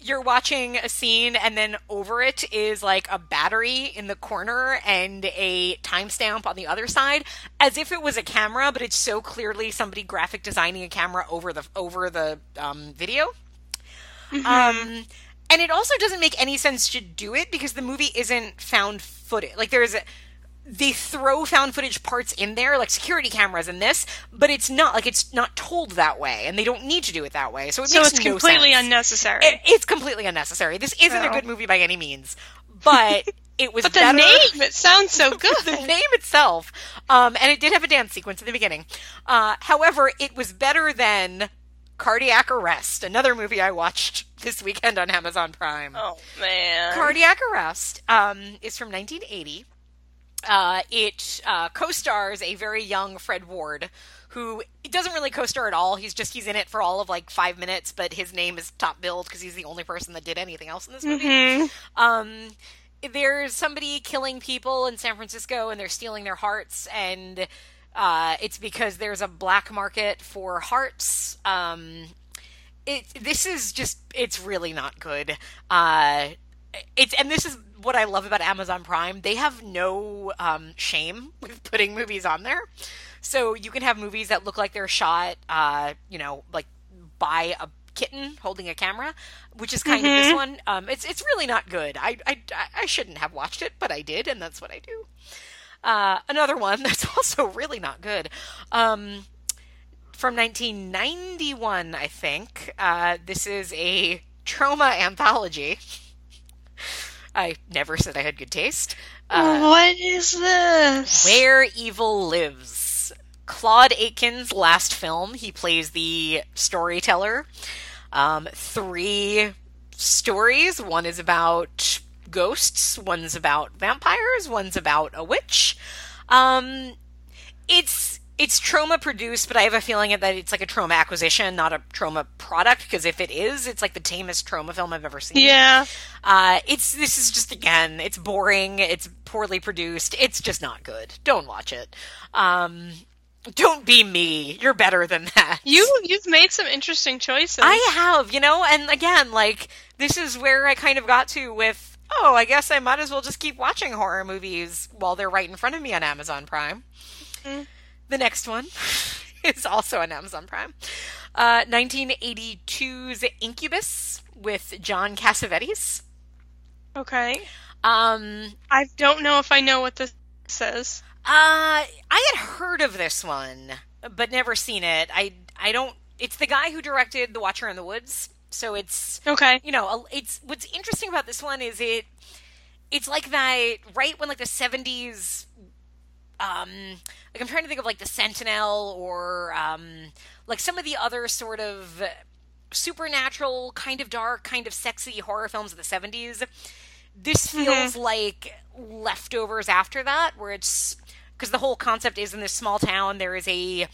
you're watching a scene and then over it is like a battery in the corner and a timestamp on the other side as if it was a camera but it's so clearly somebody graphic designing a camera over the over the um, video mm-hmm. um, and it also doesn't make any sense to do it because the movie isn't found footage like there's a they throw found footage parts in there, like security cameras in this, but it's not like it's not told that way, and they don't need to do it that way. So it so makes it's no completely sense. unnecessary. It, it's completely unnecessary. This isn't a good movie by any means, but it was. but the better. name, it sounds so good. the name itself, um, and it did have a dance sequence in the beginning. Uh, however, it was better than Cardiac Arrest, another movie I watched this weekend on Amazon Prime. Oh man, Cardiac Arrest um, is from 1980. Uh, it uh, co-stars a very young Fred Ward, who doesn't really co-star at all. He's just he's in it for all of like five minutes, but his name is top billed because he's the only person that did anything else in this movie. Mm-hmm. Um, there's somebody killing people in San Francisco, and they're stealing their hearts, and uh, it's because there's a black market for hearts. Um, it this is just it's really not good. Uh, it's and this is what I love about Amazon Prime. They have no um, shame with putting movies on there. So you can have movies that look like they're shot, uh, you know, like by a kitten holding a camera, which is kind mm-hmm. of this one. Um, it's it's really not good. I, I I shouldn't have watched it, but I did, and that's what I do. Uh, another one that's also really not good. Um, from 1991, I think. Uh, this is a Troma anthology. I never said I had good taste. Uh, what is this? Where Evil Lives. Claude Akins' last film. He plays the storyteller. Um, three stories. One is about ghosts. One's about vampires. One's about a witch. Um, it's it's Troma produced, but I have a feeling that it's like a Troma acquisition, not a Troma product. Because if it is, it's like the tamest Troma film I've ever seen. Yeah. Uh, it's this is just again, it's boring. It's poorly produced. It's just not good. Don't watch it. Um, don't be me. You're better than that. You you've made some interesting choices. I have, you know, and again, like this is where I kind of got to with. Oh, I guess I might as well just keep watching horror movies while they're right in front of me on Amazon Prime. Mm-hmm. The next one is also on Amazon Prime. Uh, 1982's Incubus with John Cassavetes. Okay. Um, I don't know if I know what this says. Uh, I had heard of this one, but never seen it. I I don't. It's the guy who directed The Watcher in the Woods, so it's okay. You know, it's what's interesting about this one is it. It's like that right when like the 70s um, like I'm trying to think of like the Sentinel or um, like some of the other sort of supernatural, kind of dark, kind of sexy horror films of the 70s. This mm-hmm. feels mm-hmm. like leftovers after that, where it's because the whole concept is in this small town there is a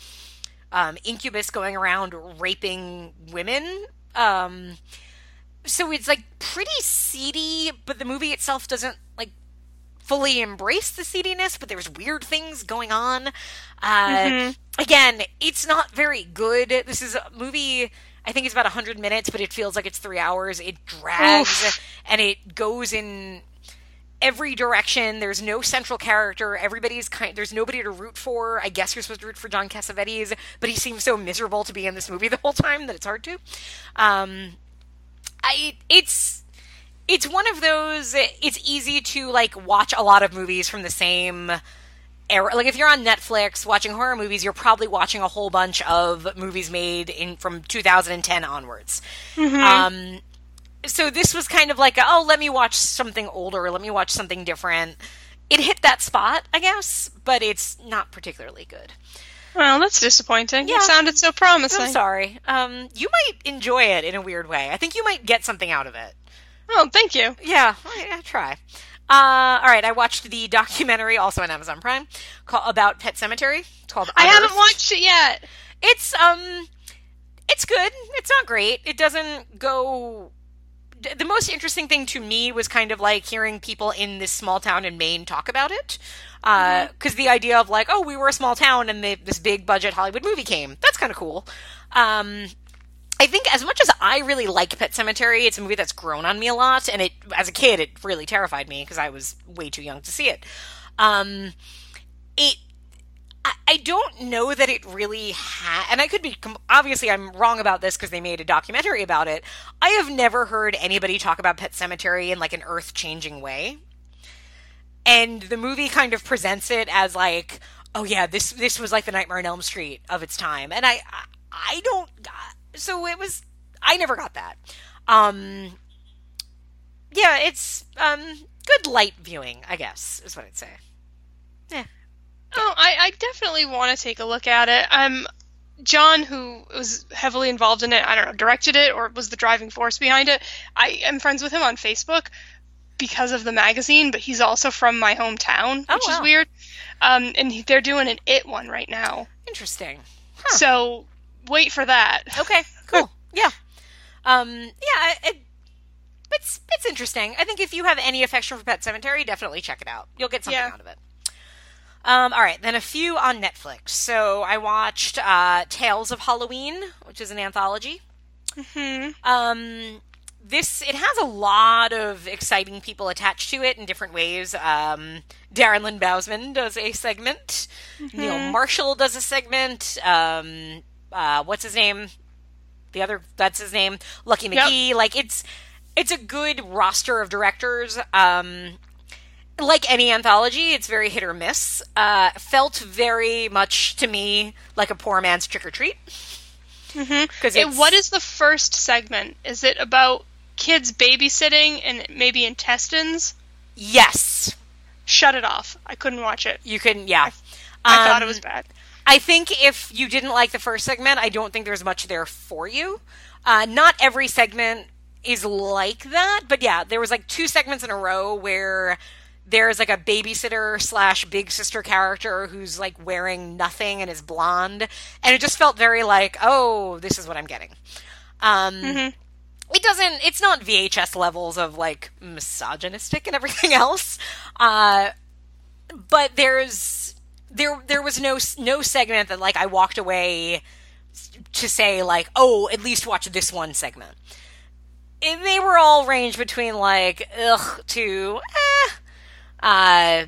um, incubus going around raping women. Um, so it's like pretty seedy, but the movie itself doesn't fully embrace the seediness, but there's weird things going on. Uh, mm-hmm. Again, it's not very good. This is a movie. I think it's about 100 minutes, but it feels like it's three hours. It drags Oof. and it goes in every direction. There's no central character. Everybody's kind. There's nobody to root for. I guess you're supposed to root for John Cassavetes, but he seems so miserable to be in this movie the whole time that it's hard to. Um, I it's it's one of those it's easy to like watch a lot of movies from the same era like if you're on netflix watching horror movies you're probably watching a whole bunch of movies made in from 2010 onwards mm-hmm. um so this was kind of like a, oh let me watch something older let me watch something different it hit that spot i guess but it's not particularly good well, that's disappointing. Yeah. It sounded so promising. I'm sorry. Um, you might enjoy it in a weird way. I think you might get something out of it. Oh, thank you. Yeah, I, I try. Uh, all right, I watched the documentary also on Amazon Prime called about Pet Sematary It's called. I haven't watched it yet. It's um, it's good. It's not great. It doesn't go the most interesting thing to me was kind of like hearing people in this small town in Maine talk about it. Because uh, the idea of like, oh, we were a small town and they, this big budget Hollywood movie came. That's kind of cool. Um, I think as much as I really like Pet Sematary, it's a movie that's grown on me a lot. And it, as a kid, it really terrified me because I was way too young to see it. Um, it I don't know that it really had, and I could be, obviously, I'm wrong about this because they made a documentary about it. I have never heard anybody talk about Pet Sematary in like an earth changing way. And the movie kind of presents it as like, oh yeah, this this was like the Nightmare on Elm Street of its time, and I I don't. So it was. I never got that. Um. Yeah, it's um good light viewing, I guess, is what I'd say. Yeah. Oh, I, I definitely want to take a look at it. Um, John, who was heavily involved in it, I don't know, directed it or was the driving force behind it. I am friends with him on Facebook because of the magazine, but he's also from my hometown, Oh, which wow. is weird. Um, and they're doing an It one right now, Interesting. Huh. so wait for that. Okay, cool. yeah. Um, yeah, it, it's it's interesting. I think if you have any affection for Pet Sematary, definitely check it out. You'll get something Yeah. out of it. Um, all right, then a few on Netflix. So I watched uh, Tales of Halloween, which is an anthology. hmm Um, this it has a lot of exciting people attached to it in different ways. Um, Darren Lynn Bousman does a segment. Neil Marshall does a segment. Um, uh, what's his name? The other that's his name. Lucky Yep. McKee. Like it's it's a good roster of directors. Um, like any anthology, it's very hit or miss. Uh, felt very much to me like a poor man's trick or treat. Because And what is the first segment? Is it about kids babysitting and maybe intestines? yes, Shut it off. I couldn't watch it. You can, yeah. I thought it Um, was bad. I think if you didn't like the first segment, I don't think there's much there for you. Uh, not every segment is like that, but yeah, there was like two segments in a row where there's like a babysitter slash big sister character who's like wearing nothing and is blonde, and it just felt very like, oh, this is what I'm getting. Um, It doesn't. It's not VHS levels of like misogynistic and everything else. Uh, but there's there there was no no segment that like I walked away to say like oh at least watch this one segment. And they were all ranged between like ugh to eh. Uh,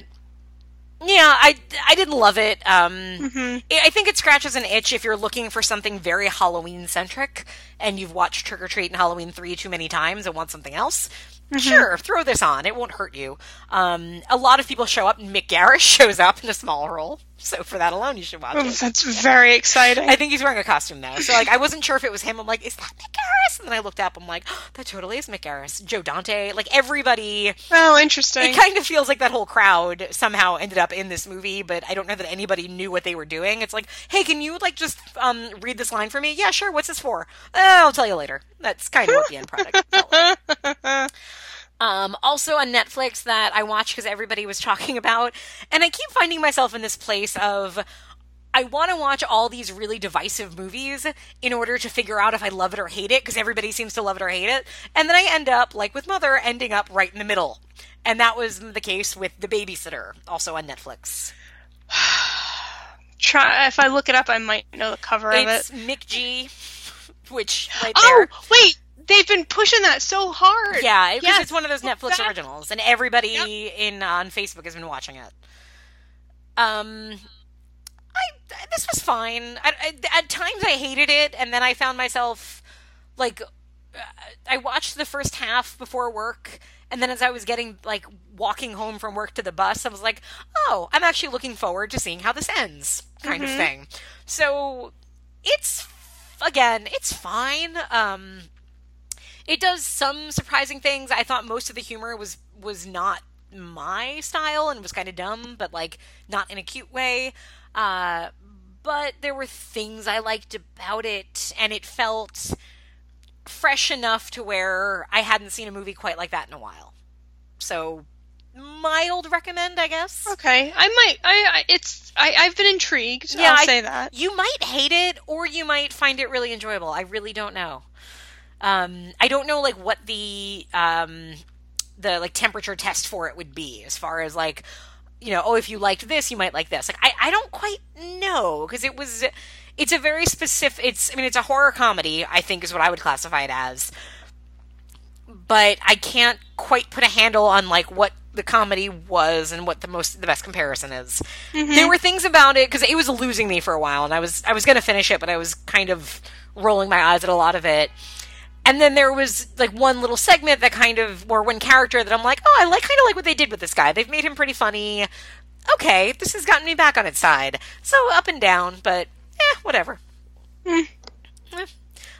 yeah, I I didn't love it. Um, I I think it scratches an itch if you're looking for something very Halloween centric and you've watched Trick or Treat and Halloween three too many times and want something else. Sure, throw this on. It won't hurt you. Um, a lot of people show up, Mick Garris shows up in a small role. So for that alone, you should watch it. that's very exciting. I think he's wearing a costume though. So like I wasn't sure if it was him. I'm like, is that Mick Garris? And then I looked up. I'm like, oh, that totally is Mick Garris. Joe Dante. Like everybody. oh, interesting. It kind of feels like that whole crowd somehow ended up in this movie, but I don't know that anybody knew what they were doing. It's like, hey, can you like just um, read this line for me? Yeah, sure. What's this for? Uh, I'll tell you later. That's kind of what the end product like. Um, also on Netflix that I watched because everybody was talking about, and I keep finding myself in this place of I want to watch all these really divisive movies in order to figure out if I love it or hate it because everybody seems to love it or hate it, and then I end up like with Mother, ending up right in the middle, and that was the case with The Babysitter, also on Netflix. Try if I look it up, I might know the cover of It's it. Mick G, which right Oh, wait, they've been pushing that so hard. Yeah, because Yes, it's one of those Netflix back. originals, and everybody in on Facebook has been watching it. Um, I this was fine. I, I, at times I hated it, and then I found myself like uh, I watched the first half before work, and then as I was getting like walking home from work to the bus, I was like, oh, I'm actually looking forward to seeing how this ends, kind of thing. So it's again, it's fine. Um, it does some surprising things. I thought most of the humor was was not my style and was kind of dumb, but like not in a cute way. Uh, but there were things I liked about it, and it felt fresh enough to where I hadn't seen a movie quite like that in a while. So mild recommend, I guess. Okay, I might. I, I it's. I, I've been intrigued. Yeah, I'll I- say that. You might hate it, or you might find it really enjoyable. I really don't know. Um, I don't know like what the um, the like temperature test for it would be as far as like you know oh if you liked this you might like this like I I don't quite know because it was it's a very specific it's I mean it's a horror comedy I think is what I would classify it as but I can't quite put a handle on like what the comedy was and what the most the best comparison is. Mm-hmm. There were things about it because it was losing me for a while, and I was I was going to finish it, but I was kind of rolling my eyes at a lot of it. And then there was like one little segment that kind of, or one character that I'm like, oh, I like kind of like what they did with this guy. They've made him pretty funny. Okay, this has gotten me back on its side. So up and down, but eh, whatever. Mm. Eh.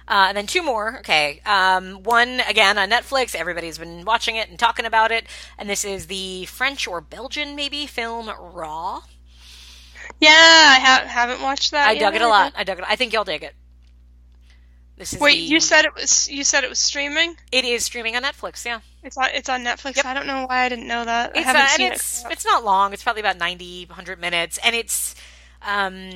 Uh, and then two more. Okay. Um, one, again, on Netflix. Everybody's been watching it and talking about it. And this is the French or Belgian, maybe, film Raw. Yeah, I ha- haven't watched that. I dug it a lot. I dug it. I think you'll dig it. This is Wait, the... you said it was you said it was streaming? It is streaming on Netflix, yeah. It's on it's on Netflix. Yep. I don't know why I didn't know that. It's, I haven't uh, seen it's, it. It's not long. It's probably about 90 100 minutes and it's um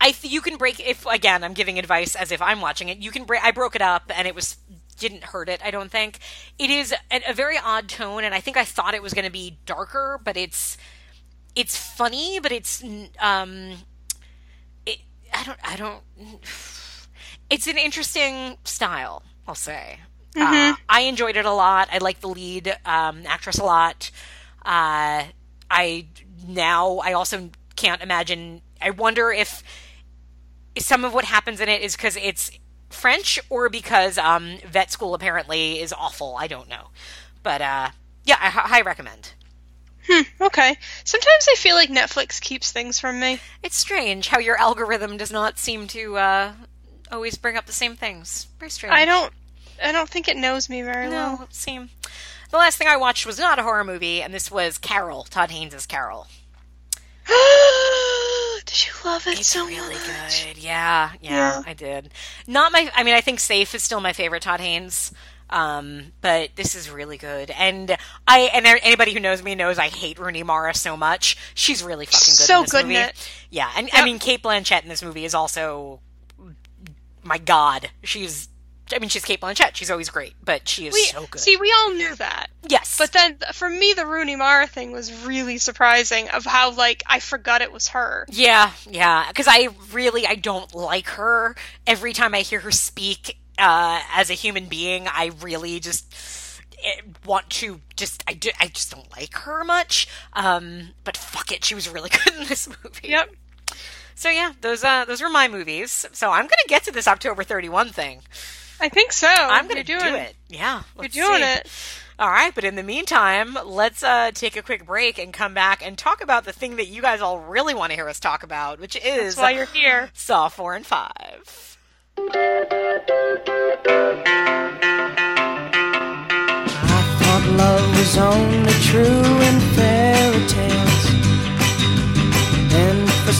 I you can break if again I'm giving advice as if I'm watching it. You can break. I broke it up and it was didn't hurt it. I don't think it is a, a very odd tone, and I think I thought it was going to be darker, but it's it's funny, but it's um it I don't I don't. It's an interesting style, I'll say. Mm-hmm. Uh, I enjoyed it a lot. I like the lead um, actress a lot. Uh, I now I also can't imagine. I wonder if some of what happens in it is because it's French or because um, vet school apparently is awful. I don't know, but uh, yeah, I highly recommend. Hmm, okay. Sometimes I feel like Netflix keeps things from me. It's strange how your algorithm does not seem to uh, always bring up the same things. Very strange. I don't. I don't think it knows me very no, well. No, same. The last thing I watched was not a horror movie, and this was Carol, Todd Haynes' Carol. did you love it it's so really much? good. Yeah, yeah, yeah, I did. Not my. I mean, I think Safe is still my favorite Todd Haynes. Um, but this is really good, and I and anybody who knows me knows I hate Rooney Mara so much. She's really fucking good. So in this good movie. in it. Yeah, and yep. I mean Cate Blanchett in this movie is also, my God, she's I mean, she's Cate Blanchett. She's always great, but she is we, so good. See, we all knew that. Yes. But then for me, the Rooney Mara thing was really surprising of how, like, I forgot it was her. Yeah, yeah. Because I really, I don't like her. Every time I hear her speak uh, as a human being, I really just eh, want to just I, do, I just don't like her much um but fuck it she was really good in this movie yep so yeah those uh those were my movies so i'm gonna get to this october 31 thing I think so. I'm going to do it. Yeah, you're doing see. it. All right, but in the meantime, let's uh, take a quick break and come back and talk about the thing that you guys all really want to hear us talk about, which is That's why you're here. Saw four and five. I thought love was only true in fairy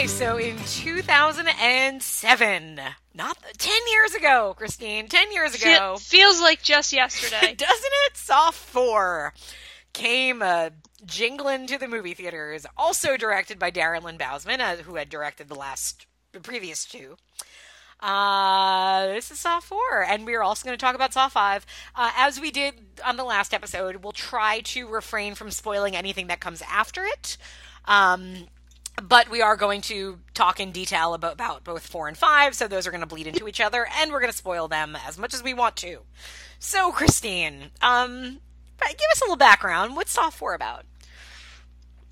Okay, so in 2007, not 10 years ago, Christine, 10 years ago. feels like just yesterday. Doesn't it? Saw 4 came uh, jingling to the movie theaters, also directed by Darren Lynn Bousman, uh, who had directed the last, the previous two. Uh, this is Saw 4, and we're also going to talk about Saw 5. Uh, as we did on the last episode, we'll try to refrain from spoiling anything that comes after it. Um, but we are going to talk in detail about, about both four and five, so those are going to bleed into each other, and we're going to spoil them as much as we want to. So, Christine, um, give us a little background. What's Saw four about?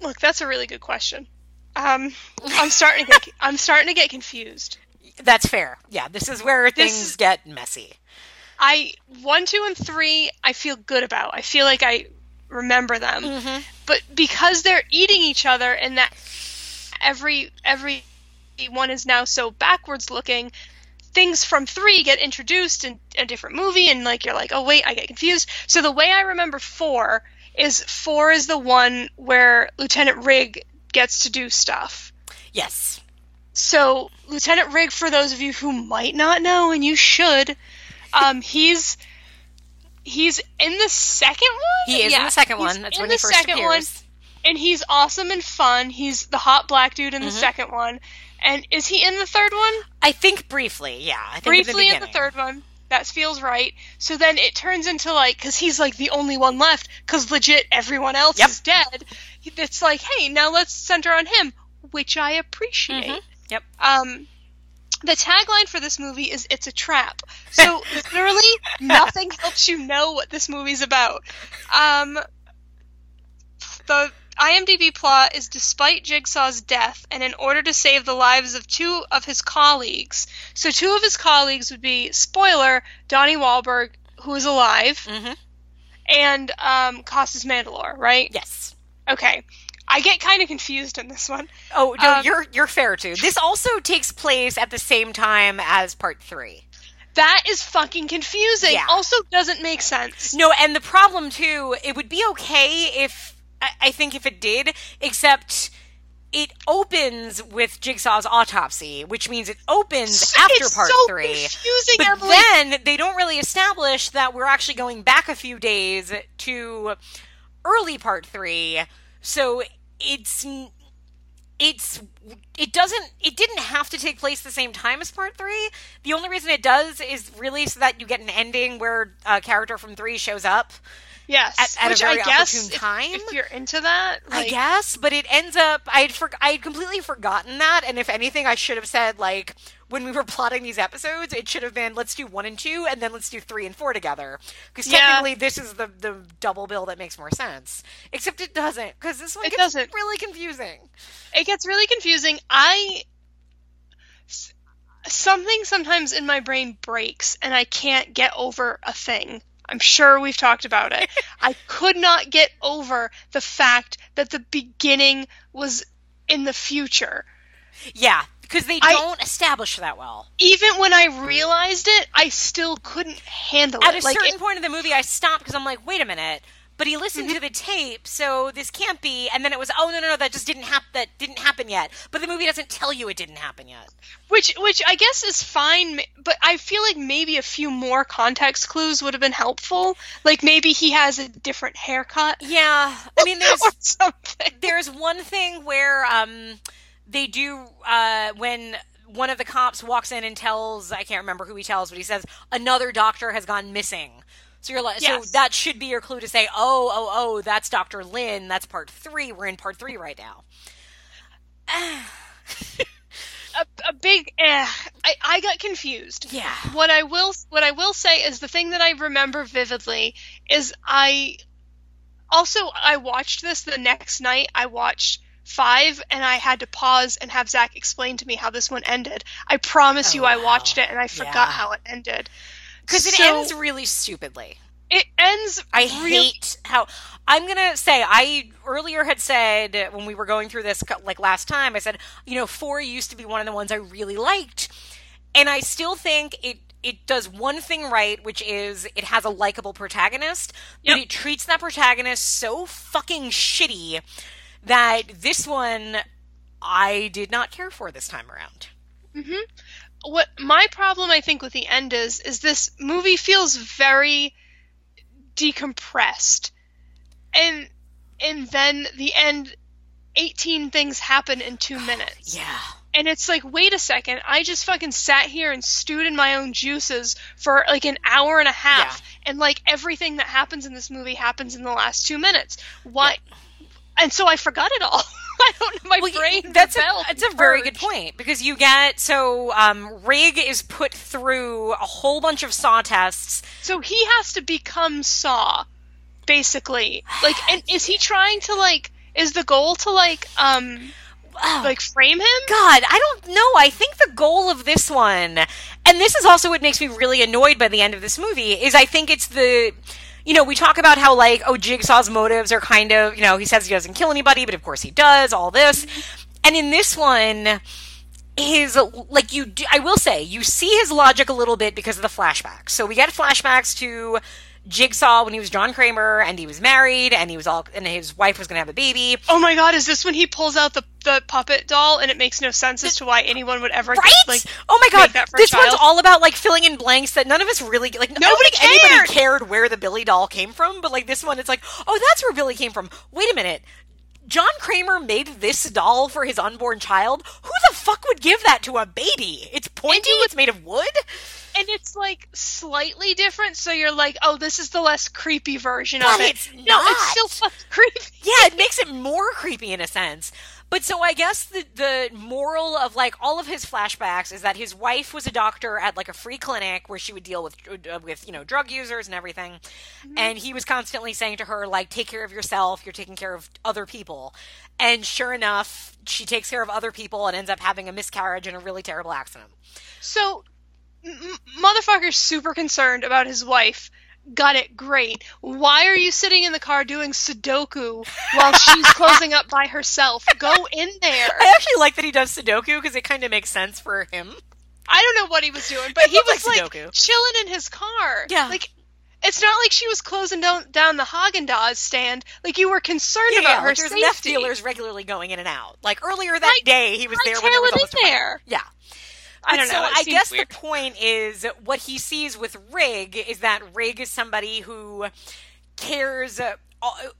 Look, that's a really good question. Um, I'm starting to get I'm starting to get confused. That's fair. Yeah, this is where things get messy. I one, two, and three. I feel good about. I feel like I remember them. Mm-hmm. But because they're eating each other, and that every every one is now so backwards looking, things from three get introduced in a different movie, and like you're like, oh wait, I get confused. So the way I remember four is four is the one where Lieutenant Rigg gets to do stuff. Yes. So Lieutenant Rigg, for those of you who might not know, and you should, um, he's he's in the second one. He is in the second one. That's in when the he first second one, appears. and he's awesome and fun. He's the hot black dude in the Mhm. second one. And is he in the third one? I think briefly, yeah. I think Briefly in in the, the third one. That feels right. So then it turns into like, because he's like the only one left, because legit everyone else Yep. is dead. It's like, hey, now let's center on him, which I appreciate. Mhm. Yep. Um, the tagline for this movie is "It's a trap." So literally nothing helps you know what this movie's about. Um, the IMDb plot is despite Jigsaw's death, and in order to save the lives of two of his colleagues, so two of his colleagues would be spoiler Donnie Wahlberg, who is alive, Mhm. and um, Costas Mandylor, right? Yes. Okay. I get kind of confused in this one. Oh no, Um, you're you're fair too. This also takes place at the same time as part three. That is fucking confusing. Yeah. Also, doesn't make sense. No, and the problem too, it would be okay if I, think if it did, except it opens with Jigsaw's autopsy, which means it opens after it's part so three. confusing, But Emily. then they don't really establish that we're actually going back a few days to early part three. So it's it's it doesn't it didn't have to take place the same time as part three. The only reason it does is really so that you get an ending where a character from three shows up. Yes, At- at a very I guess if, time? if you're into that, I guess, but it ends up I'd for, I'd completely forgotten that, and if anything, I should have said like when we were plotting these episodes, it should have been let's do one and two, and then let's do three and four together, because Yeah. technically this is the the double bill that makes more sense. Except it doesn't, because this one It gets doesn't. really confusing. it gets really confusing. I something sometimes in my brain breaks, and I can't get over a thing. I'm sure we've talked about it. I could not get over the fact that the beginning was in the future. Yeah, because they I- don't establish that well. Even when I realized it, I still couldn't handle At it. At a like certain it- point in the movie, I stopped because I'm like, wait a minute. But he listened Mm-hmm. to the tape, so this can't be. And then it was, oh no, no, no, that just didn't happen. That didn't happen yet. But the movie doesn't tell you it didn't happen yet. Which, which I guess is fine, but I feel like maybe a few more context clues would have been helpful. Like maybe he has a different haircut Yeah, I mean, there's there's one thing where um they do uh when one of the cops walks in and tells I can't remember who he tells, but he says another doctor has gone missing. So you're like, Yes. so that should be your clue to say, oh, oh, oh, that's Doctor Lynn. That's part three. We're in part three right now. A, a big eh. I, I got confused. Yeah. What I will what I will say is the thing that I remember vividly is I also I watched this the next night. I watched five and I had to pause and have Zach explain to me how this one ended. I promise Oh, you I wow. watched it and I forgot Yeah. how it ended. Because it So- ends really stupidly. It ends. I hate how I'm gonna say I earlier had said when we were going through this like last time I said you know four used to be one of the ones I really liked and I still think it it does one thing right which is it has a likable protagonist but it treats that protagonist so fucking shitty that this one I did not care for this time around. Mm-hmm. what my problem I think with the end is is this movie feels very decompressed. And and then the end 18 things happen in 2 minutes. Yeah. And it's like, wait a second, I just fucking sat here and stewed in my own juices for like an hour and a half. And like everything that happens in this movie happens in the last two minutes. Why? And so I forgot it all. I don't know. My Well, brain. that's a, that's a very good point because you get so um, Rigg is put through a whole bunch of saw tests. So he has to become Saw, basically. Like, and is he trying to like? Is the goal to like? Um, Oh. like frame him? God, I don't know. I think the goal of this one, and this is also what makes me really annoyed by the end of this movie, is I think it's the. You know, we talk about how, like, oh, Jigsaw's motives are kind of, you know, he says he doesn't kill anybody, but of course he does, all this. And in this one, his, like, you, do, I will say, you see his logic a little bit because of the flashbacks. So we get flashbacks to Jigsaw when he was John Kramer and he was married and he was all and his wife was going to have a baby. Oh my god, is this when he pulls out the, the puppet doll and it makes no sense as to why anyone would ever Right? like oh my god, this one's all about like filling in blanks that none of us really like. Nobody think anybody cared. cared where the Billy doll came from, but like this one, it's like, oh, that's where Billy came from. Wait a minute. John Kramer made this doll for his unborn child. Who the fuck would give that to a baby? It's pointy. It's made of wood. and it's like slightly different, so you're like, oh, this is the less creepy version But of it. it's No, not. it's still fucking creepy. Yeah, it makes it more creepy in a sense. But so I guess the the moral of like all of his flashbacks is that his wife was a doctor at like a free clinic where she would deal with uh, with you know drug users and everything, and he was constantly saying to her like take care of yourself, you're taking care of other people, and sure enough, she takes care of other people and ends up having a miscarriage and a really terrible accident. So, m- motherfucker's super concerned about his wife. Got it, great. Why are you sitting in the car doing Sudoku while she's closing up by herself? Go in there. I actually like that he does Sudoku because it kind of makes sense for him. I don't know what he was doing, but he was like like chilling in his car. Yeah. Like it's not like she was closing down down the Haagen Dazs stand. Like you were concerned Yeah, about yeah, her like there's safety. meth dealers regularly going in and out. Like earlier that day, he was there when there was Taylor in there. Yeah. I don't so know. it I guess weird. the point is what he sees with Rigg is that Rigg is somebody who cares, uh,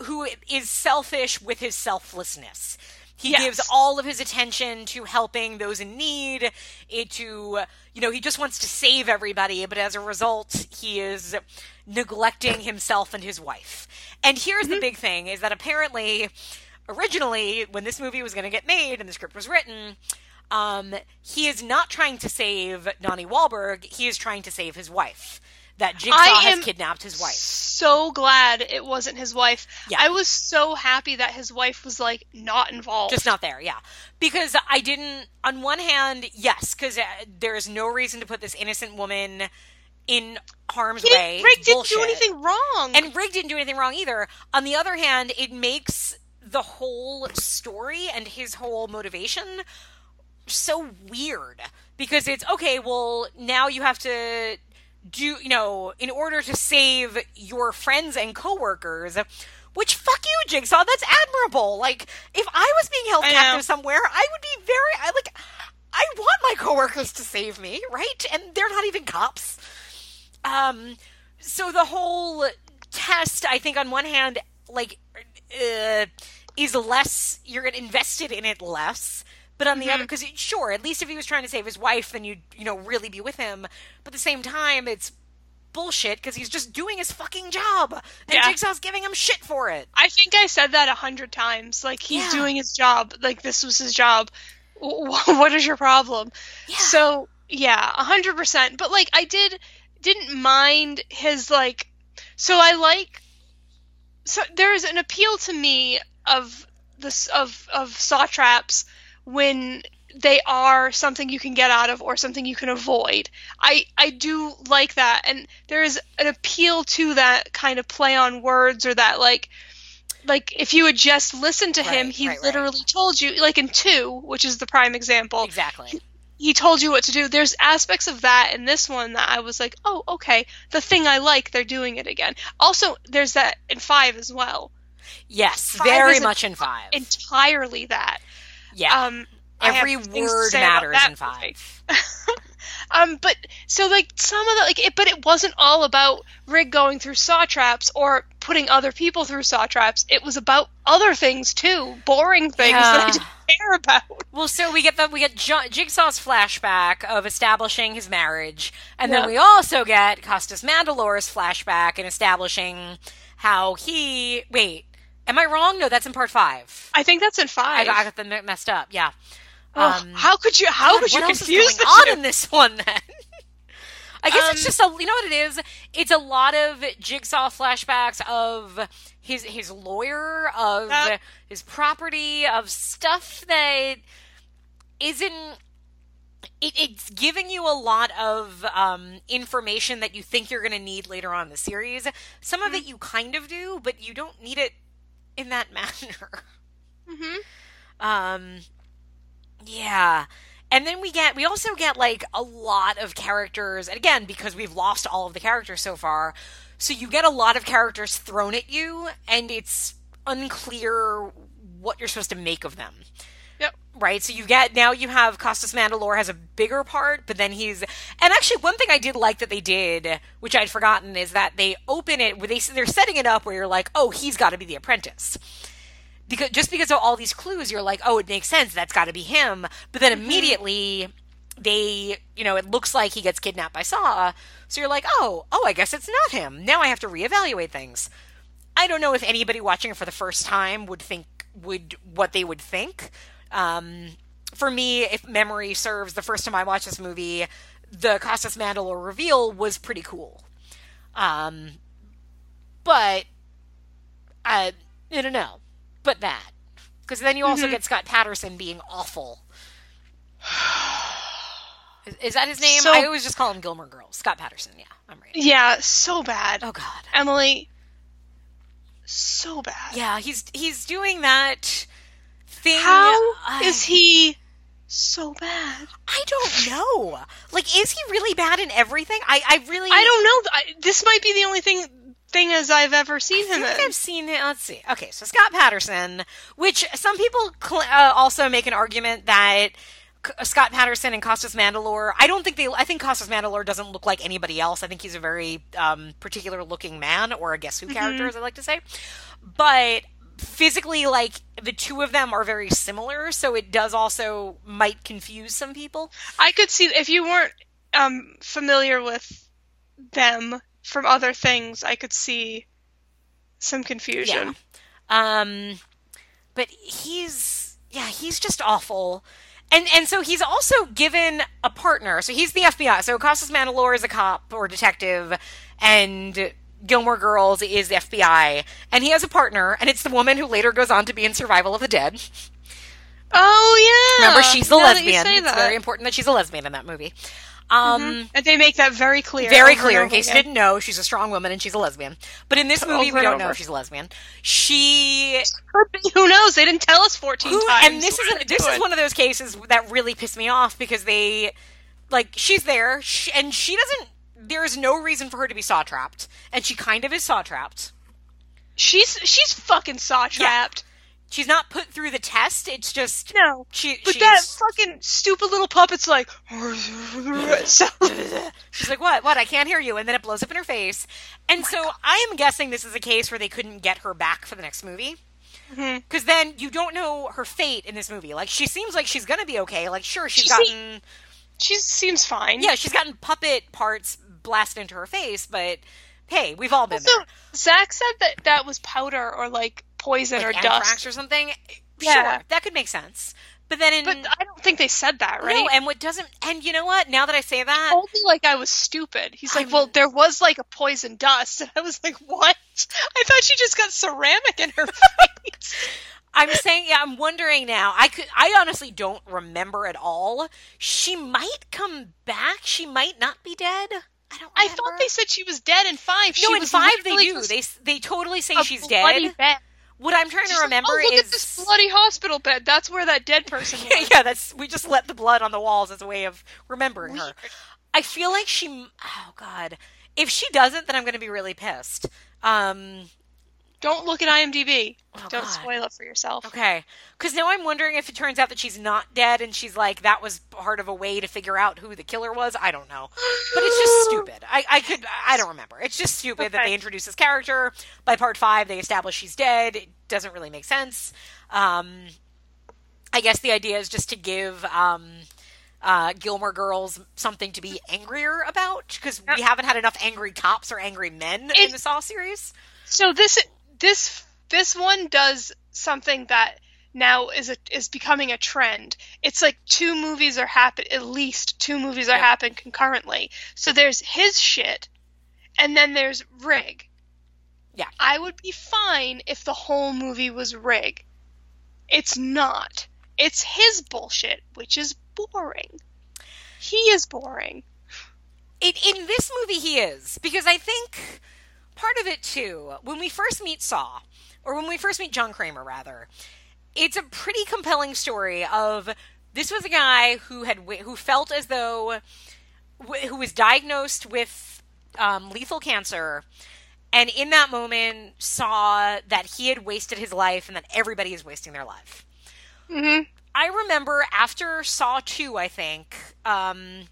who is selfish with his selflessness. He Yes. gives all of his attention to helping those in need, it to, you know, he just wants to save everybody, but as a result, he is neglecting himself and his wife. And here's Mm-hmm. the big thing is that apparently, originally, when this movie was going to get made and the script was written, um, he is not trying to save Donnie Wahlberg. He is trying to save his wife. That Jigsaw has kidnapped his wife. So glad it wasn't his wife. Yeah. I was so happy that his wife was like not involved. Just not there, yeah. Because I didn't, on one hand, yes, because uh, there is no reason to put this innocent woman in harm's He way. It's didn't do anything wrong. And Rigg didn't do anything wrong either. On the other hand, it makes the whole story and his whole motivation so weird because it's okay, well, now you have to do, you know, in order to save your friends and coworkers, which fuck you, Jigsaw, that's admirable. Like, if I was being held I know. captive somewhere, I would be very, I like, I want my coworkers to save me, right? And they're not even cops. Um, so the whole test, I think, on one hand, like, uh, is less. You're invested in it less. But on the other, mm-hmm. because sure, at least if he was trying to save his wife, then you'd you know really be with him. But at the same time, it's bullshit because he's just doing his fucking job, and Yeah. Jigsaw's giving him shit for it. I think I said that a hundred times. Like he's Yeah. doing his job. Like this was his job. What is your problem? Yeah. So yeah, a hundred percent. But like I did didn't mind his like. So I like. So there's an appeal to me of this of of saw traps when they are something you can get out of or something you can avoid. I I do like that and there is an appeal to that kind of play on words or that like like if you had just listened to him he right, right. literally told you like in 2 which is the prime example Exactly. he told you what to do there's aspects of that in this one that I was like oh okay the thing I like they're doing it again also there's that in 5 as well Yes, Five very much in five. entirely that yeah, um every word matters in five. um, but so like some of the like, it, but it wasn't all about Rigg going through saw traps or putting other people through saw traps. It was about other things too, boring things that I didn't care about. Well, so we get the we get Jo- Jigsaw's flashback of establishing his marriage, and then we also get Costas Mandylor's flashback in establishing how he. Wait, am I wrong? No, that's in part five. I think that's in five. got, I got them messed up. Yeah. Ugh, Um, how could you? How God, could you confuse the on two? in this one then? I guess it's Um, just a you know what it is. It's a lot of jigsaw flashbacks of his his lawyer, of Yep. his property, of stuff that isn't. It, it's giving you a lot of um, information that you think you're going to need later on in the series. Some of it you kind of do, but you don't need it in that manner. Mhm. Um, yeah. And then we get, we also get like a lot of characters, and again, because we've lost all of the characters so far, so you get a lot of characters thrown at you, and it's unclear what you're supposed to make of them. Right? So you get, now you have Costas Mandylor has a bigger part, but then he's, and actually one thing I did like that they did, which I'd forgotten, is that they open it, where they, they're setting it up where you're like, oh, he's got to be the apprentice because just because of all these clues, you're like, oh, it makes sense. That's got to be him. But then mm-hmm. immediately, they, you know, it looks like he gets kidnapped by Saw. So you're like, oh, oh, I guess it's not him. Now I have to reevaluate things. I don't know if anybody watching it for the first time would think would what they would think. Um, for me, if memory serves, the first time I watched this movie, the Costas Mandylor reveal was pretty cool. Um, but I, I don't know. But that. Because then you also Mm-hmm. get Scott Patterson being awful. Is, is that his name? So- I always just call him Gilmore Girls. Scott Patterson, yeah, I'm right. Yeah, so bad. Oh, God. Emily, so bad. Yeah, he's he's doing that thing. How I- is he so bad? I don't know. Like, is he really bad in everything? I, I really. I don't know. I, this might be the only thing thing as I've ever seen I him think in. I've seen it. Let's see. Okay, so Scott Patterson, which some people cl- uh, also make an argument that Scott Patterson and Costas Mandylor. I don't think they. I think Costas Mandylor doesn't look like anybody else. I think he's a very um, particular looking man, or a Guess Who character, as I like to say. But physically, like the two of them are very similar, so it does also might confuse some people. I could see if you weren't um, familiar with them from other things, I could see some confusion. Um, but he's yeah, he's just awful. And and so he's also given a partner. So he's the FBI. So Costas Mandylor is a cop or detective, and Gilmore Girls is the FBI. And he has a partner, and it's the woman who later goes on to be in Survival of the Dead. Oh yeah. Remember, she's the Now lesbian. It's very important that she's a lesbian in that movie. Um, And they make that very clear. very clear. In case you didn't know, she's a strong woman and she's a lesbian. But in this movie, Over we don't know if she's a lesbian. She. Who knows? They didn't tell us fourteen Who, times. and this is a, this is one of those cases that really pissed me off because they like she's there sh and she doesn't there is no reason for her to be saw trapped and she kind of is saw trapped She's she's fucking saw trapped. she's not put through the test it's just No. she But she's, that fucking stupid little puppet's like. she's like what what i can't hear you and then it blows up in her face and so i am guessing this is a case where they couldn't get her back for the next movie Mhm. because then you don't know her fate in this movie like she seems like she's gonna be okay like sure she's She se- gotten she seems fine. yeah, she's gotten puppet parts blasted into her face, but hey, we've all been Also, there. Zach said that that was powder or like poison Like or dust. or something. Yeah. Sure, that could make sense. But then in But I don't think they said that, right? no, and what doesn't and you know what? Now that I say that, told me like I was stupid. He's like, I'm- "Well, there was like a poison dust," and I was like, "What?" I thought she just got ceramic in her face. I'm saying yeah, I'm wondering now. I could I honestly don't remember at all. She might come back. She might not be dead. I don't I thought they said she was dead in five. No, she in five they do. They they totally say she's dead. bed. What I'm trying She's to like, remember oh, look is at this bloody hospital bed. That's where that dead person was. yeah, that's we just let the blood on the walls as a way of remembering her. I feel like she. Oh God, if she doesn't, then I'm going to be really pissed. Um, Don't look at IMDb. Oh, Don't God. spoil it for yourself. okay, because now I'm wondering if it turns out that she's not dead and she's like that was part of a way to figure out who the killer was. I don't know, but it's just stupid. I, I could I don't remember. It's just stupid that they introduce this character. By part five, they establish she's dead. It doesn't really make sense. Um, I guess the idea is just to give um, uh, Gilmore Girls something to be angrier about because we haven't had enough angry cops or angry men in It- the Saw series. So this this this one does something that now is a, is becoming a trend. It's like two movies are happen at least two movies are Yep. happen concurrently. So there's his shit, and then there's Rigg. Yeah. I would be fine if the whole movie was Rigg. It's not. It's his bullshit, which is boring. He is boring. it, in this movie he is because i think part of it too when we first meet saw or when we first meet john kramer rather it's a pretty compelling story of this was a guy who had who felt as though who was diagnosed with um, lethal cancer and in that moment saw that he had wasted his life and that everybody is wasting their life. Hmm I remember after Saw 2, I think, um,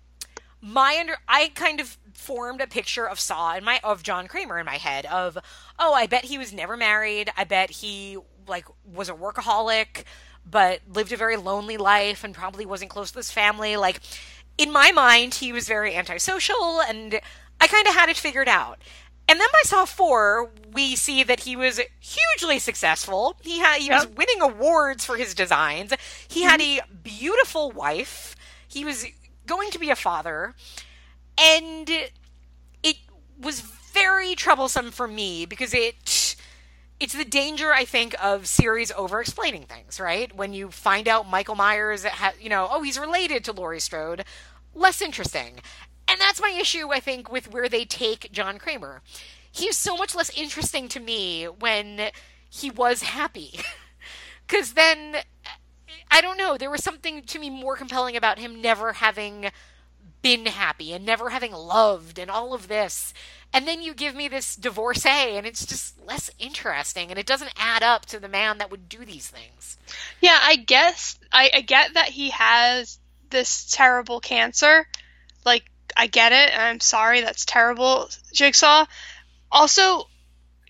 my under I kind of formed a picture of Saw in my of John Kramer in my head of oh, I bet he was never married. I bet he like was a workaholic but lived a very lonely life and probably wasn't close to his family. Like in my mind, he was very antisocial and I kind of had it figured out. And then by Saw 4, we see that he was hugely successful. He had he was winning awards for his designs. He had mm-hmm. a beautiful wife. He was going to be a father. And it was very troublesome for me because it it's the danger I think of series over explaining things, right? When you find out Michael Myers ha- you know, oh, he's related to Laurie Strode, less interesting. And that's my issue I think with where they take John Kramer. He's so much less interesting to me when he was happy. Cuz then I don't know, there was something to me more compelling about him never having been happy and never having loved and all of this. And then you give me this divorcee and it's just less interesting and it doesn't add up to the man that would do these things. Yeah, I guess I, I get that he has this terrible cancer. Like, I get it, and I'm sorry, that's terrible, Jigsaw. Also,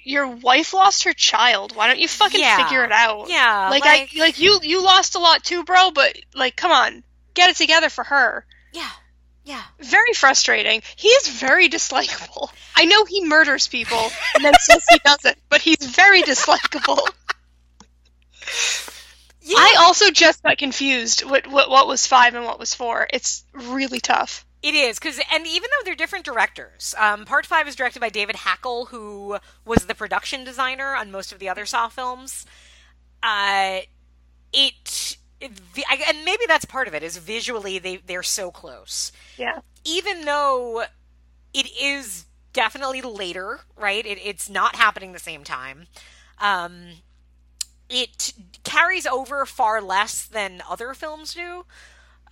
your wife lost her child. Why don't you fucking Yeah. figure it out? Yeah, Like, like- I like you you lost a lot too, bro, but like come on. Get it together for her. Yeah. Yeah. Very frustrating. He is very dislikable. I know he murders people and then says he doesn't, but he's very dislikable. Yeah. I also just got confused what, what what was five and what was four. It's really tough. It is because, and even though they're different directors, um, Part Five is directed by David Hackl, who was the production designer on most of the other Saw films. Uh, it, it I, and maybe that's part of it is visually they they're so close. Yeah. Even though it is definitely later, right? It, it's not happening the same time. Um, it carries over far less than other films do.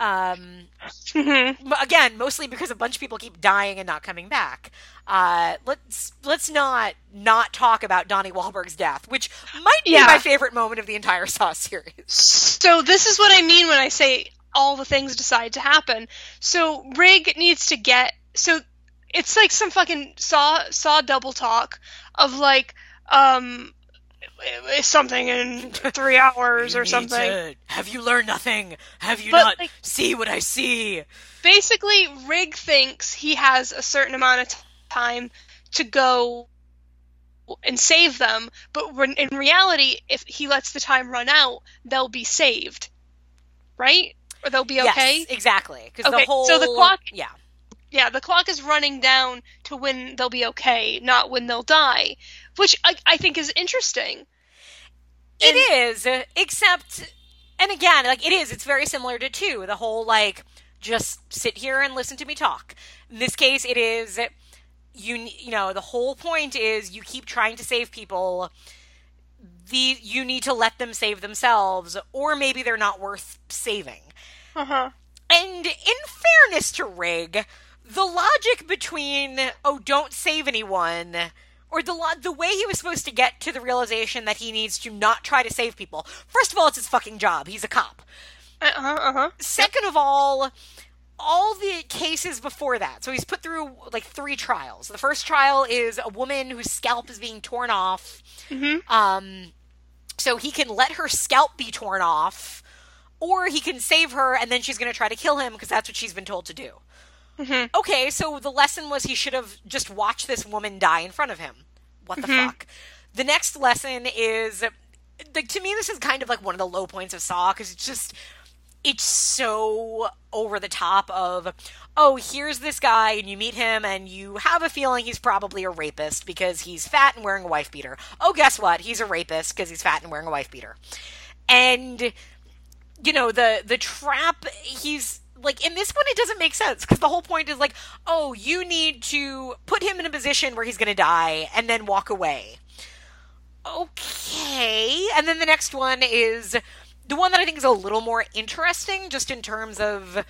Um, Mhm. Again, mostly because a bunch of people keep dying and not coming back. Uh, let's let's not not talk about Donnie Wahlberg's death, which might be Yeah. my favorite moment of the entire Saw series. So this is what I mean when I say all the things decide to happen. So Rigg needs to get so it's like some fucking saw saw double talk of like um something in three hours or something. have you learned nothing? Have you But, not like- see what I see? Basically, Rigg thinks he has a certain amount of time to go and save them, but when, in reality, if he lets the time run out, they'll be saved, right? Or they'll be okay. Yes, exactly. Because Okay, the whole so the clock- yeah. Yeah, the clock is running down to when they'll be okay, not when they'll die, which I, I think is interesting. It is, uh, except, and again, like it is. It's very similar to two. The whole like, just sit here and listen to me talk. In this case, it is. You you know the whole point is you keep trying to save people. The you need to let them save themselves, or maybe they're not worth saving. Uh huh. And in fairness to Rigg, the logic between oh don't save anyone or the lo- the way he was supposed to get to the realization that he needs to not try to save people. First of all, it's his fucking job. He's a cop. Uh huh. Uh huh. Second of all, all the cases before that. So he's put through like three trials. The first trial is a woman whose scalp is being torn off. Mhm. Um, so he can let her scalp be torn off, or he can save her and then she's going to try to kill him because that's what she's been told to do. Mhm. Okay, so the lesson was he should have just watched this woman die in front of him. What the fuck? The next lesson is like to me this is kind of like one of the low points of Saw because it's just it's so over the top of oh here's this guy and you meet him and you have a feeling he's probably a rapist because he's fat and wearing a wife beater. Oh guess what? He's a rapist because he's fat and wearing a wife beater. And you know the the trap he's like in this one it doesn't make sense because the whole point is like oh you need to put him in a position where he's going to die and then walk away. Okay. And then the next one is the one that I think is a little more interesting, just in terms of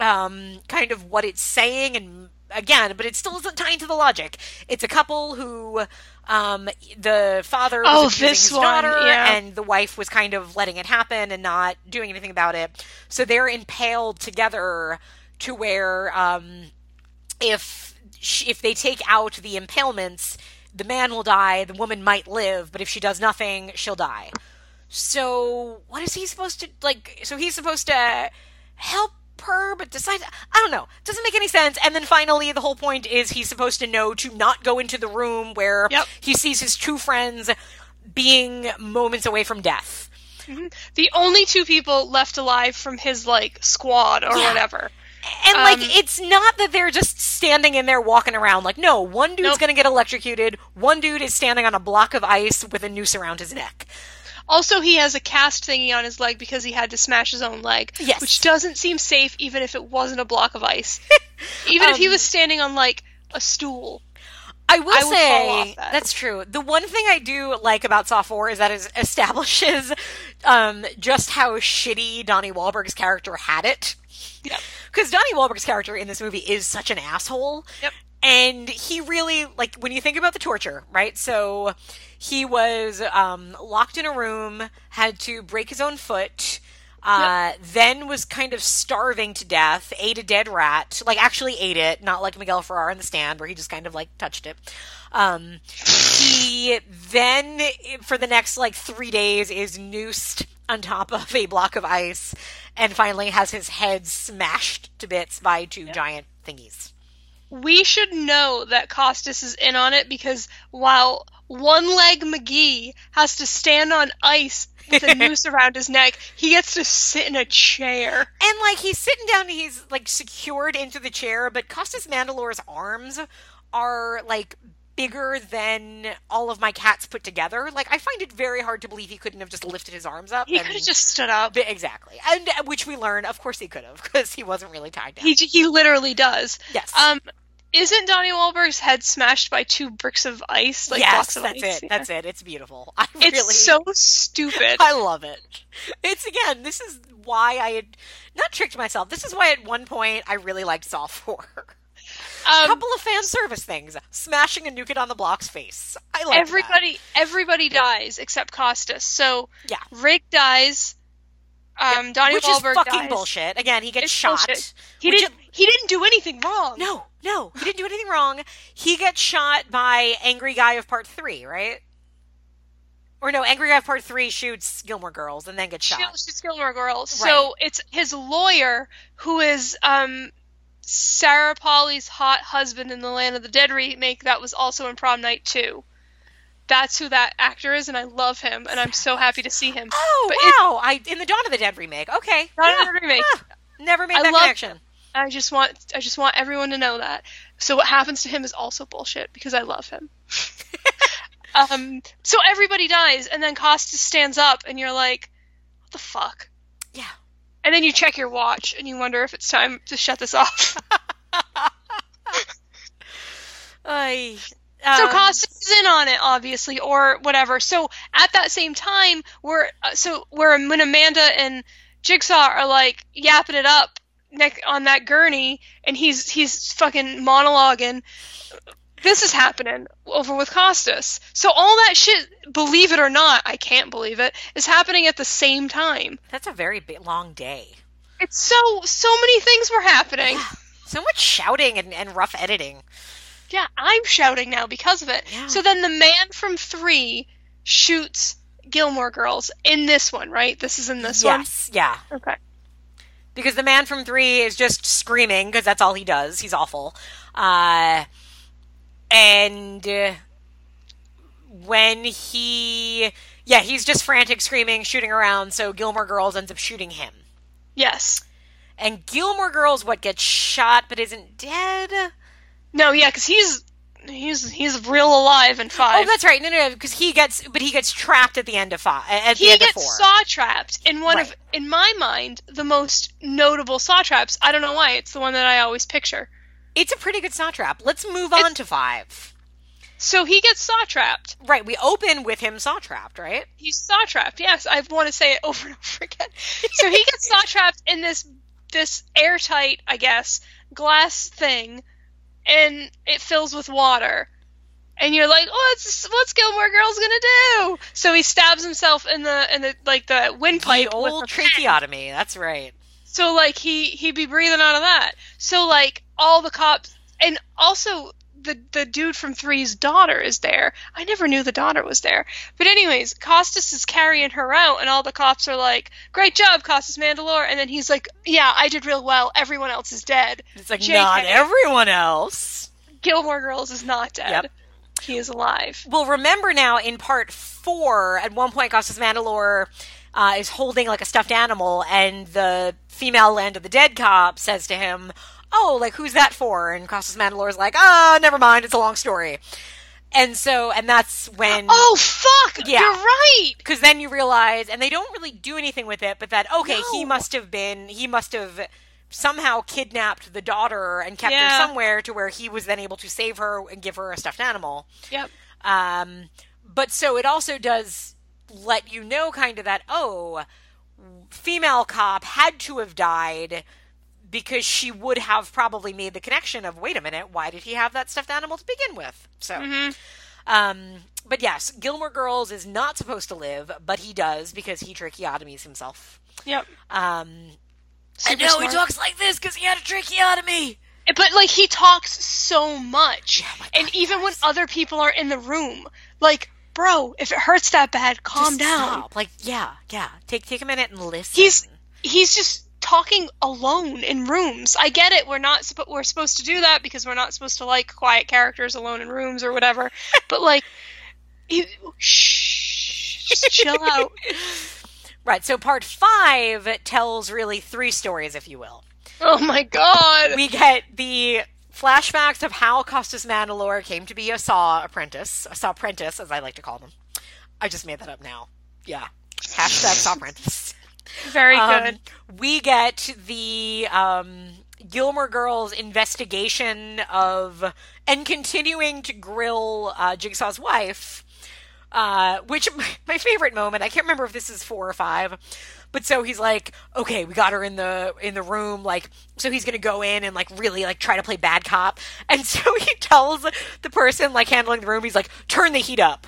um, kind of what it's saying, and again, but it still isn't tying to the logic. It's a couple who um, the father was Oh, his one, daughter, yeah. and the wife was kind of letting it happen and not doing anything about it. So they're impaled together to where um, if if they take out the impalements, the man will die, the woman might live, but if she does nothing, she'll die. So what is he supposed to like? So he's supposed to help her, but decide. I don't know. Doesn't make any sense. And then finally, the whole point is he's supposed to know to not go into the room where Yep. he sees his two friends being moments away from death. The only two people left alive from his like squad or Yeah. whatever. And like, Um, it's not that they're just standing in there walking around. Like, no, one dude's Nope. gonna get electrocuted. One dude is standing on a block of ice with a noose around his neck. Also, he has a cast thingy on his leg because he had to smash his own leg, Yes. which doesn't seem safe even if it wasn't a block of ice. even if he Um, was standing on like a stool. I will I would fall off say that. that's true. The one thing I do like about Saw 4 is that it establishes um, just how shitty Donnie Wahlberg's character had it. Yep. Because Donnie Wahlberg's character in this movie is such an asshole. Yep. And he really, like, when you think about the torture, right? So he was um, locked in a room, had to break his own foot, uh, then was kind of starving to death, ate a dead rat, like, actually ate it, not like Miguel Ferrer in the stand where he just kind of, like, touched it. Um, he then, for the next, like, three days, is noosed on top of a block of ice and finally has his head smashed to bits by two giant thingies. We should know that Costas is in on it because while one leg McGee has to stand on ice with a noose around his neck, he gets to sit in a chair. And like he's sitting down, and he's like secured into the chair, but Costas Mandylor's arms are like bigger than all of my cats put together. Like I find it very hard to believe he couldn't have just lifted his arms up. He could have just stood up. Exactly, and uh, which we learn, of course, he could have because he wasn't really tied down. He he literally does. yes, Um, isn't Donnie Wahlberg's head smashed by two bricks of ice? Like yes, that's ice? it. Yeah. That's it. It's beautiful. I It's really, so stupid. I love it. It's again, this is why I had not tricked myself. This is why at one point I really liked Saw 4. A Um, couple of fan service things. Smashing a New Kid on the Block's face. I like everybody everybody dies except Costas. So Yeah. Rick dies. Um, Donnie Which is Wahlberg fucking dies. bullshit. Again, he gets It's shot. bullshit. He didn't. He didn't do anything wrong. No, no, he didn't do anything wrong. He gets shot by Angry Guy of Part 3, right? Or no, Angry Guy of Part 3 shoots Gilmore Girls and then gets She, shot. she's Gilmore Girls. Right. So it's his lawyer who is um, Sarah Polley's hot husband in the Land of the Dead remake that was also in Prom Night 2. That's who that actor is, and I love him, and I'm so happy to see him. Oh, But wow. I In the Dawn of the Dead remake. Okay. Dawn of the Dead remake. Huh. Never made I that love connection. I just want I just want everyone to know that. So what happens to him is also bullshit because I love him. um so everybody dies and then Costas stands up and you're like, what the fuck? Yeah. And then you check your watch and you wonder if it's time to shut this off. I, so um, Costas is in on it, obviously, or whatever. So at that same time, where uh, so where when Amanda and Jigsaw are like yapping it up neck on that gurney, and he's he's fucking monologuing. This is happening over with Costas. So all that shit, believe it or not, I can't believe it, is happening at the same time. That's a very big, long day. It's so so many things were happening. So much shouting and, and rough editing. Yeah, I'm shouting now because of it. Yeah. So then the man from three shoots Gilmore Girls in this one, right? This is in this one. yes, yeah. Okay. Because the man from three is just screaming because that's all he does. He's awful. Uh, and uh, when he, yeah, he's just frantic, screaming, shooting around. So Gilmore Girls ends up shooting him. Yes. And Gilmore Girls, what gets shot but isn't dead? No, yeah, because he's he's he's real alive in oh, five. Oh, that's right. No, no, no, because he gets, but he gets trapped at the end of five. At the he end gets of four. saw trapped in one of, in my mind, the most notable saw traps. I don't know why. It's the one that I always picture. It's a pretty good saw trap. Let's move on to five. So he gets saw trapped. Right, we open with him saw trapped, right? He's saw trapped. Yes, I want to say it over and over again. So he gets saw trapped in this this airtight, I guess, glass thing, and it fills with water. And you're like, oh, what's what's Gilmore Girls gonna do? So he stabs himself in the in the like the windpipe. The old tracheotomy. That's right. So like he he'd be breathing out of that. So like all the cops and also the the dude from Three's daughter is there. I never knew the daughter was there. But anyways, Costas is carrying her out and all the cops are like, "Great job, Costas Mandylor." And then he's like, "Yeah, I did real well. Everyone else is dead." It's like JK. not everyone else. Gilmore Girls is not dead. Yep. He is alive. Well, remember now in part four, at one point, Costas Mandylor uh, is holding like a stuffed animal, and the female Land of the Dead cop says to him, "Oh, like who's that for?" And Costas Mandylor's like, "Ah, never mind. It's a long story." And so, and that's when. Oh fuck! Yeah. You're right. because then you realize, and they don't really do anything with it, but that okay, he must have been, he must have somehow kidnapped the daughter and kept Yeah. her somewhere to where he was then able to save her and give her a stuffed animal. Yep. Um, but so it also does let you know kind of that oh, female cop had to have died because she would have probably made the connection of wait a minute, why did he have that stuffed animal to begin with? So. Um, but yes, Gilmore Girls is not supposed to live, but he does because he tracheotomies himself. Yep. Um, Super and now he talks like this because he had a tracheotomy. But like he talks so much, Yeah, God, and he even when other people are in the room, like, bro, if it hurts that bad, calm Just down. stop. Like, yeah, yeah. Take take a minute and listen. He's he's just talking alone in rooms. I get it. We're not we're supposed to do that because we're not supposed to like quiet characters alone in rooms or whatever. but like, he, shh, just chill out. right. So part five tells really three stories, if you will. Oh my god. We get the flashbacks of how Costas Mandylor came to be a Saw apprentice, a Saw apprentice, as I like to call them. I just made that up now. Yeah. Hashtag Saw apprentice. Very Um, good. we get the um, Gilmore Girls investigation of and continuing to grill uh, Jigsaw's wife, uh, which my favorite moment. I can't remember if this is four or five, but so he's like, okay, we got her in the in the room, like, so he's gonna go in and like really like try to play bad cop, and so he tells the person like handling the room, he's like, turn the heat up.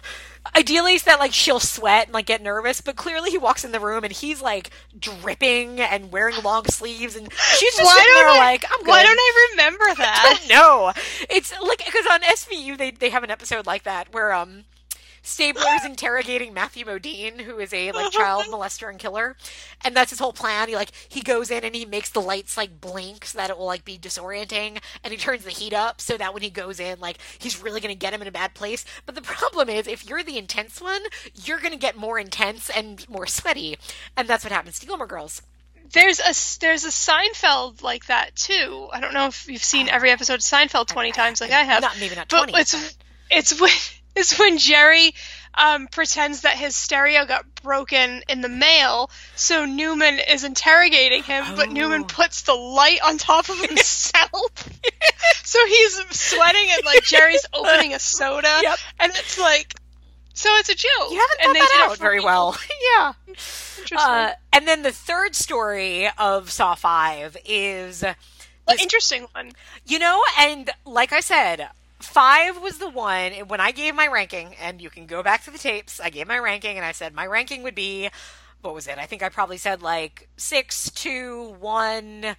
Ideally, so that like she'll sweat and like get nervous, but clearly he walks in the room and he's like dripping and wearing long sleeves, and she's just Why sitting don't there I- like, I'm good. Why don't I remember that? No, it's like because on SVU they they have an episode like that where um Stabler's interrogating Matthew Modine, who is a like child molester and killer, and that's his whole plan. He like he goes in and he makes the lights like blink so that it will like be disorienting, and he turns the heat up so that when he goes in, like he's really gonna get him in a bad place. But the problem is, if you're the intense one, you're gonna get more intense and more sweaty, and that's what happens to Gilmore Girls. There's a there's a Seinfeld like that too. I don't know if you've seen every episode of Seinfeld twenty times like I have. Not maybe not but twenty. it's it's when it's when Jerry um, pretends that his stereo got broken in the mail, so Newman is interrogating him, but Oh. Newman puts the light on top of himself. so he's sweating and like Jerry's opening a soda, Yep. and it's like, so it's a joke. You haven't and thought they that out very well. yeah. Interesting. Uh, and then the third story of Saw 5 is, An interesting one. you know, and like I said, 5 was the one when I gave my ranking, and you can go back to the tapes. I gave my ranking, and I said my ranking would be, what was it? I think I probably said like 6, 2, 1,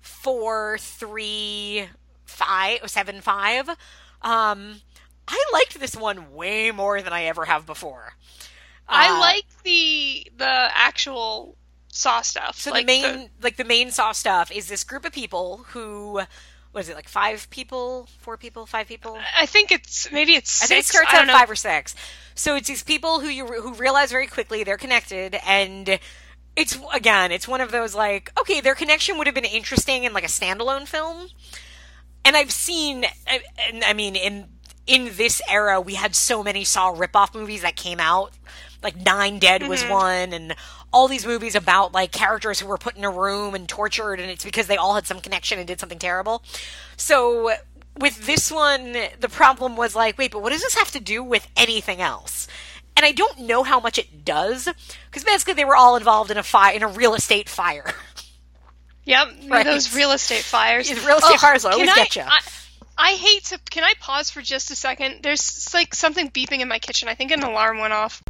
4, 3, 5, 7, 5. Um, I liked this one way more than I ever have before. I Uh, like the the actual saw stuff. So like the main, like the main Saw stuff, is this group of people who what is it like five people, four people, five people? I think it's maybe it's I think it starts at five or six. So it's these people who you who realize very quickly they're connected, and it's again, it's one of those like, okay, their connection would have been interesting in like a standalone film. And I've seen, I- and I mean, in in this era, we had so many Saw ripoff movies that came out. Like Nine Dead was mm-hmm. one, and all these movies about like characters who were put in a room and tortured, and it's because they all had some connection and did something terrible. So with this one, the problem was like, wait, but what does this have to do with anything else? And I don't know how much it does, because basically they were all involved in a fire, in a real estate fire. Yep, Right. those real estate fires. The real estate fires will can always I- get ya. I, I hate to. Can I pause for just a second? There's like something beeping in my kitchen. I think an alarm went off.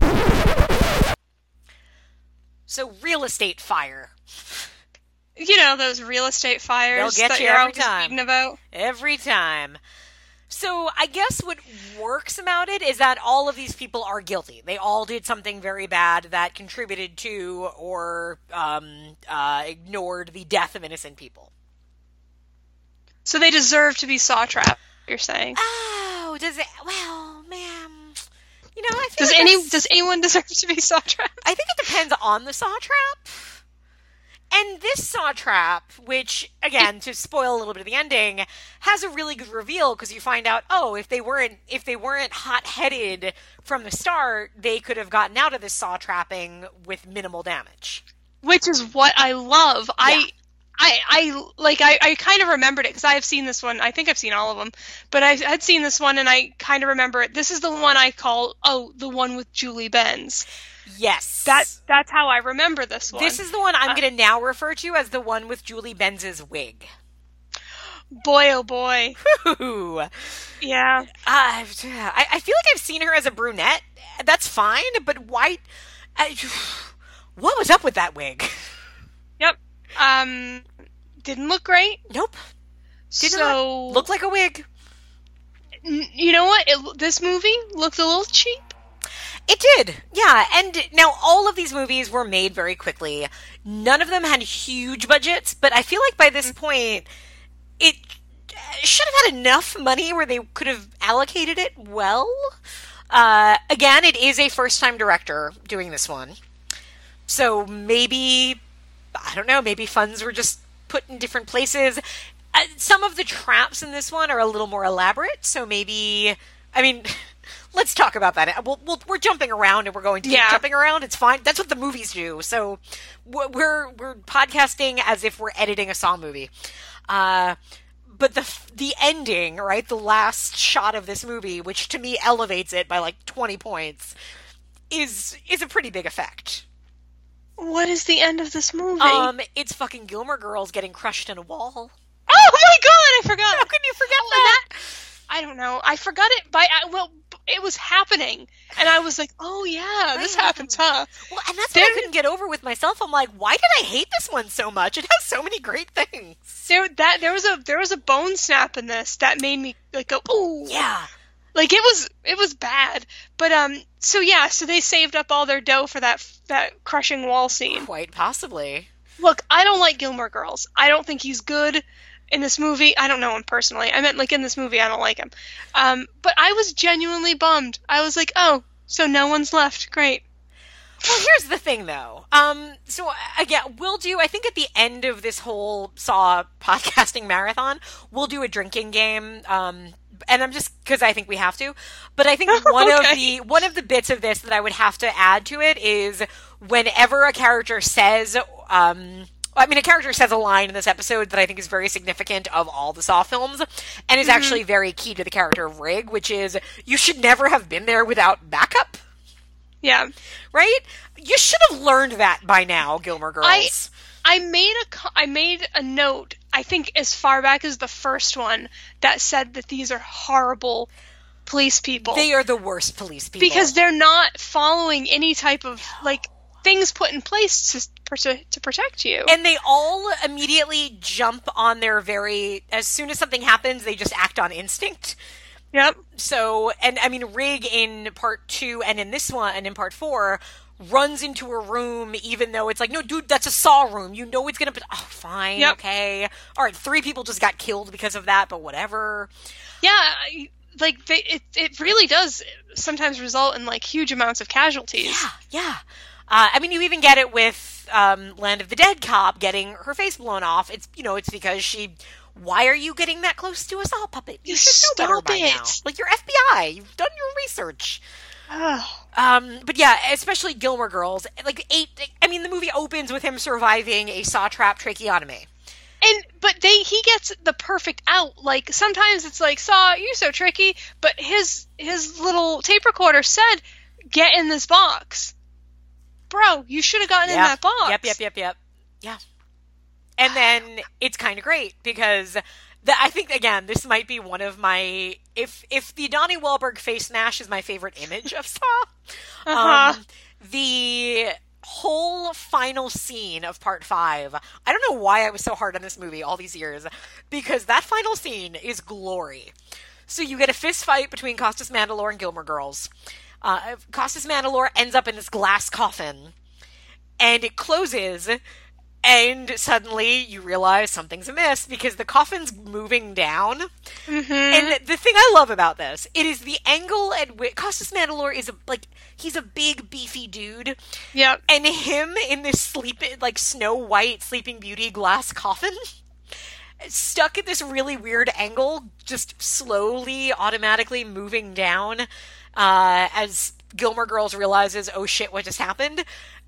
So real estate fire. You know those real estate fires They'll get that you you're every time. reading about. Every time. So I guess what works about it is that all of these people are guilty. They all did something very bad that contributed to or um, uh, ignored the death of innocent people. So they deserve to be saw trapped. You're saying? Oh, does it? Well, man, you know, I feel Does like any that's- does anyone deserve to be saw trapped? I think it depends on the saw trap. And this saw trap, which again, to spoil a little bit of the ending, has a really good reveal because you find out, oh, if they weren't if they weren't hot headed from the start, they could have gotten out of this saw trapping with minimal damage. Which is what I love. Yeah. I. I, I like I, I kind of remembered it because I have seen this one. I think I've seen all of them, but I had seen this one and I kind of remember it. This is the one I call oh the one with Julie Benz. Yes, That that's how I remember this one. this is the one I'm going to now refer to as the one with Julie Benz's wig. boy oh boy. Ooh. Yeah. Uh, I, I feel like I've seen her as a brunette. That's fine, but why? I, what was up with that wig? Um, didn't look great. Nope. Did so look like a wig. n- you know what? It, this movie looked a little cheap. It did, yeah. And now all of these movies were made very quickly. None of them had huge budgets, but I feel like by this point, it should have had enough money where they could have allocated it well. Uh, again, it is a first-time director doing this one, so maybe I don't know. Maybe funds were just put in different places. Uh, some of the traps in this one are a little more elaborate, so maybe I mean. Let's talk about that. We'll, we'll, we're jumping around and we're going to keep jumping around. It's fine. That's what the movies do. So we're we're we're podcasting as if we're editing a Saw movie. Uh, but the the ending, right? The last shot of this movie, which to me elevates it by like twenty points, is is a pretty big effect. What is the end of this movie? Um, it's fucking Gilmore Girls getting crushed in a wall. oh my god, I forgot. How can you forget Oh, that? I don't know. I forgot it by I, well, it was happening, and I was like, "Oh yeah, this happens, huh?" Well, and that's what I couldn't get over with myself. I'm like, why did I hate this one so much? It has so many great things. There that there was a there was a bone snap in this that made me like go, "Ooh." Yeah. Like it was it was bad. But um so yeah, so they saved up all their dough for that that crushing wall scene. Quite possibly. Look, I don't like Gilmore Girls. I don't think he's good in this movie. I don't know him personally. I meant like in this movie I don't like him. Um but I was genuinely bummed. I was like, "Oh, so no one's left. Great." Well, here's the thing, though. Um, so again, we'll do. I think at the end of this whole Saw podcasting marathon, we'll do a drinking game. Um, and I'm just because I think we have to. But I think one of the one of the bits of this that I would have to add to it is whenever a character says, um. I mean, a character says a line in this episode that I think is very significant of all the Saw films, and is actually very key to the character of Rigg, which is you should never have been there without backup Yeah. right? You should have learned that by now, Gilmore Girls. I- I made a I made a note. I think as far back as the first one that said that these are horrible police people they are the worst police people because they're not following any type of like things put in place to to protect you. and they all immediately jump on their very as soon as something happens, they just act on instinct. Yep. So, and I mean, Rigg in part two and in this one and in part four runs into a room even though it's like, no, dude, that's a saw room. You know it's gonna be. Oh, fine, Yep. okay. All right, three people just got killed because of that, but whatever. Yeah, I- like they, it, it really does sometimes result in like huge amounts of casualties. Yeah, yeah. Uh, I mean, you even get it with um, Land of the Dead cop getting her face blown off. It's you know, it's because she. Why are you getting that close to a saw puppet? You should know better stop by it. now. Like you're FBI. You've done your research. Um, but yeah, especially Gilmore Girls. Like eight. I mean, the movie opens with him surviving a saw trap tracheotomy. And but they he gets the perfect out. Like sometimes it's like saw you're so tricky, but his his little tape recorder said, "Get in this box." Bro, you should have gotten in that box. Yep, yep, yep, yep. Yeah. And then it's kind of great because the, I think again this might be one of my if if the Donnie Wahlberg face smash is my favorite image of Saw. Uh-huh. Um, the whole final scene of part five. I don't know why I was so hard on this movie all these years because that final scene is glory. So you get a fist fight between Costas Mandylor and Gilmore Girls. Uh, Costas Mandylor ends up in this glass coffin and it closes and suddenly you realize something's amiss because the coffin's moving down Mhm. and the thing i love about this it is the angle at which costas mandylor is a like he's a big beefy dude Yep. and him in this sleep like snow white sleeping beauty glass coffin stuck at this really weird angle just slowly automatically moving down uh, as gilmore girls realizes oh shit what just happened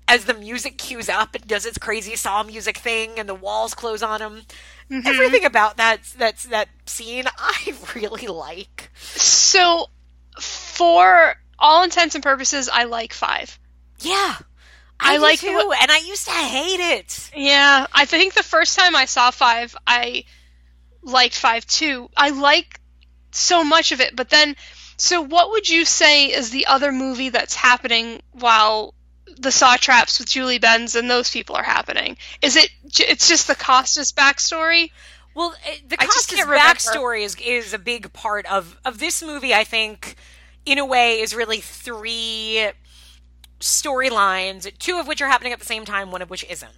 as the music cues up and does its crazy saw music thing and the walls close on him mm-hmm. everything about that that's that scene i really like So, for all intents and purposes, I like five. yeah I I, like too, what- and I used to hate it. Yeah, I think the first time I saw five, I liked five too. I like so much of it, but then, so what would you say is the other movie that's happening while the Saw Traps with Julie Benz and those people are happening? Is it? It's just the Costas backstory. Well, uh, the Costas backstory is is a big part of of this movie. I think, in a way, is really three storylines, two of which are happening at the same time, one of which isn't.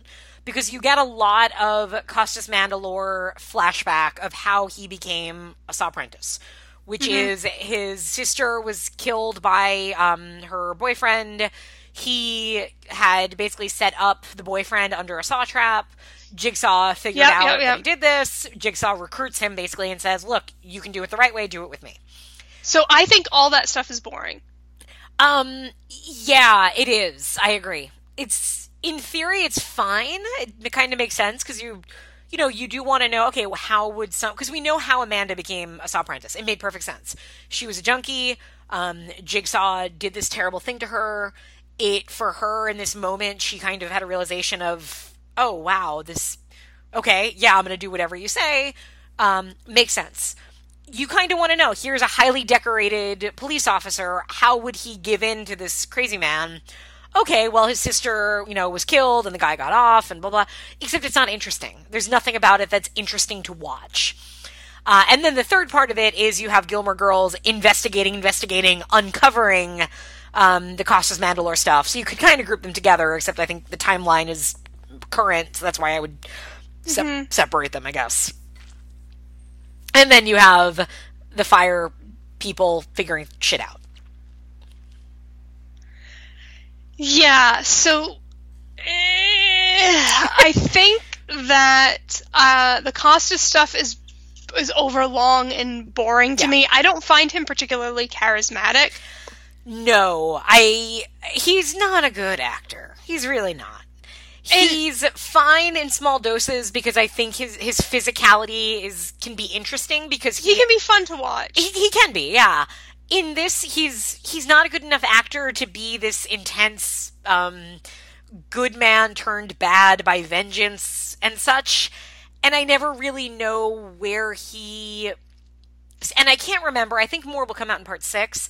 Because you get a lot of Costas Mandylor flashback of how he became a Saw apprentice, which is his sister was killed by um, her boyfriend. He had basically set up the boyfriend under a saw trap. Jigsaw figured Yep, out yep, yep. he did this. Jigsaw recruits him basically and says, "Look, you can do it the right way. Do it with me." So I think all that stuff is boring. Um, yeah, it is. I agree. It's in theory, it's fine. It, it kind of makes sense because you, you know, you do want to know. Okay, well, how would some? Because we know how Amanda became a saw apprentice. It made perfect sense. She was a junkie. Um, Jigsaw did this terrible thing to her. It for her in this moment, she kind of had a realization of, oh wow, this. Okay, yeah, I'm gonna do whatever you say. Um, makes sense you kind of want to know here's a highly decorated police officer how would he give in to this crazy man okay well his sister you know was killed and the guy got off and blah blah except it's not interesting there's nothing about it that's interesting to watch uh, and then the third part of it is you have Gilmore Girls investigating, investigating, uncovering um, the Costas Mandylor stuff. So you could kind of group them together, except I think the timeline is current, so that's why I would se- separate them, I guess. And then you have the fire people figuring shit out. Yeah, so eh, I think that uh, the Costas stuff is is overlong and boring to Yeah. me. I don't find him particularly charismatic. No, I. He's not a good actor. He's really not. And- He's fine in small doses because I think his his physicality is can be interesting because He can be fun to watch. he, he can be yeah in this he's he's not a good enough actor to be this intense um good man turned bad by vengeance and such and i never really know where he and i can't remember i think more will come out in part six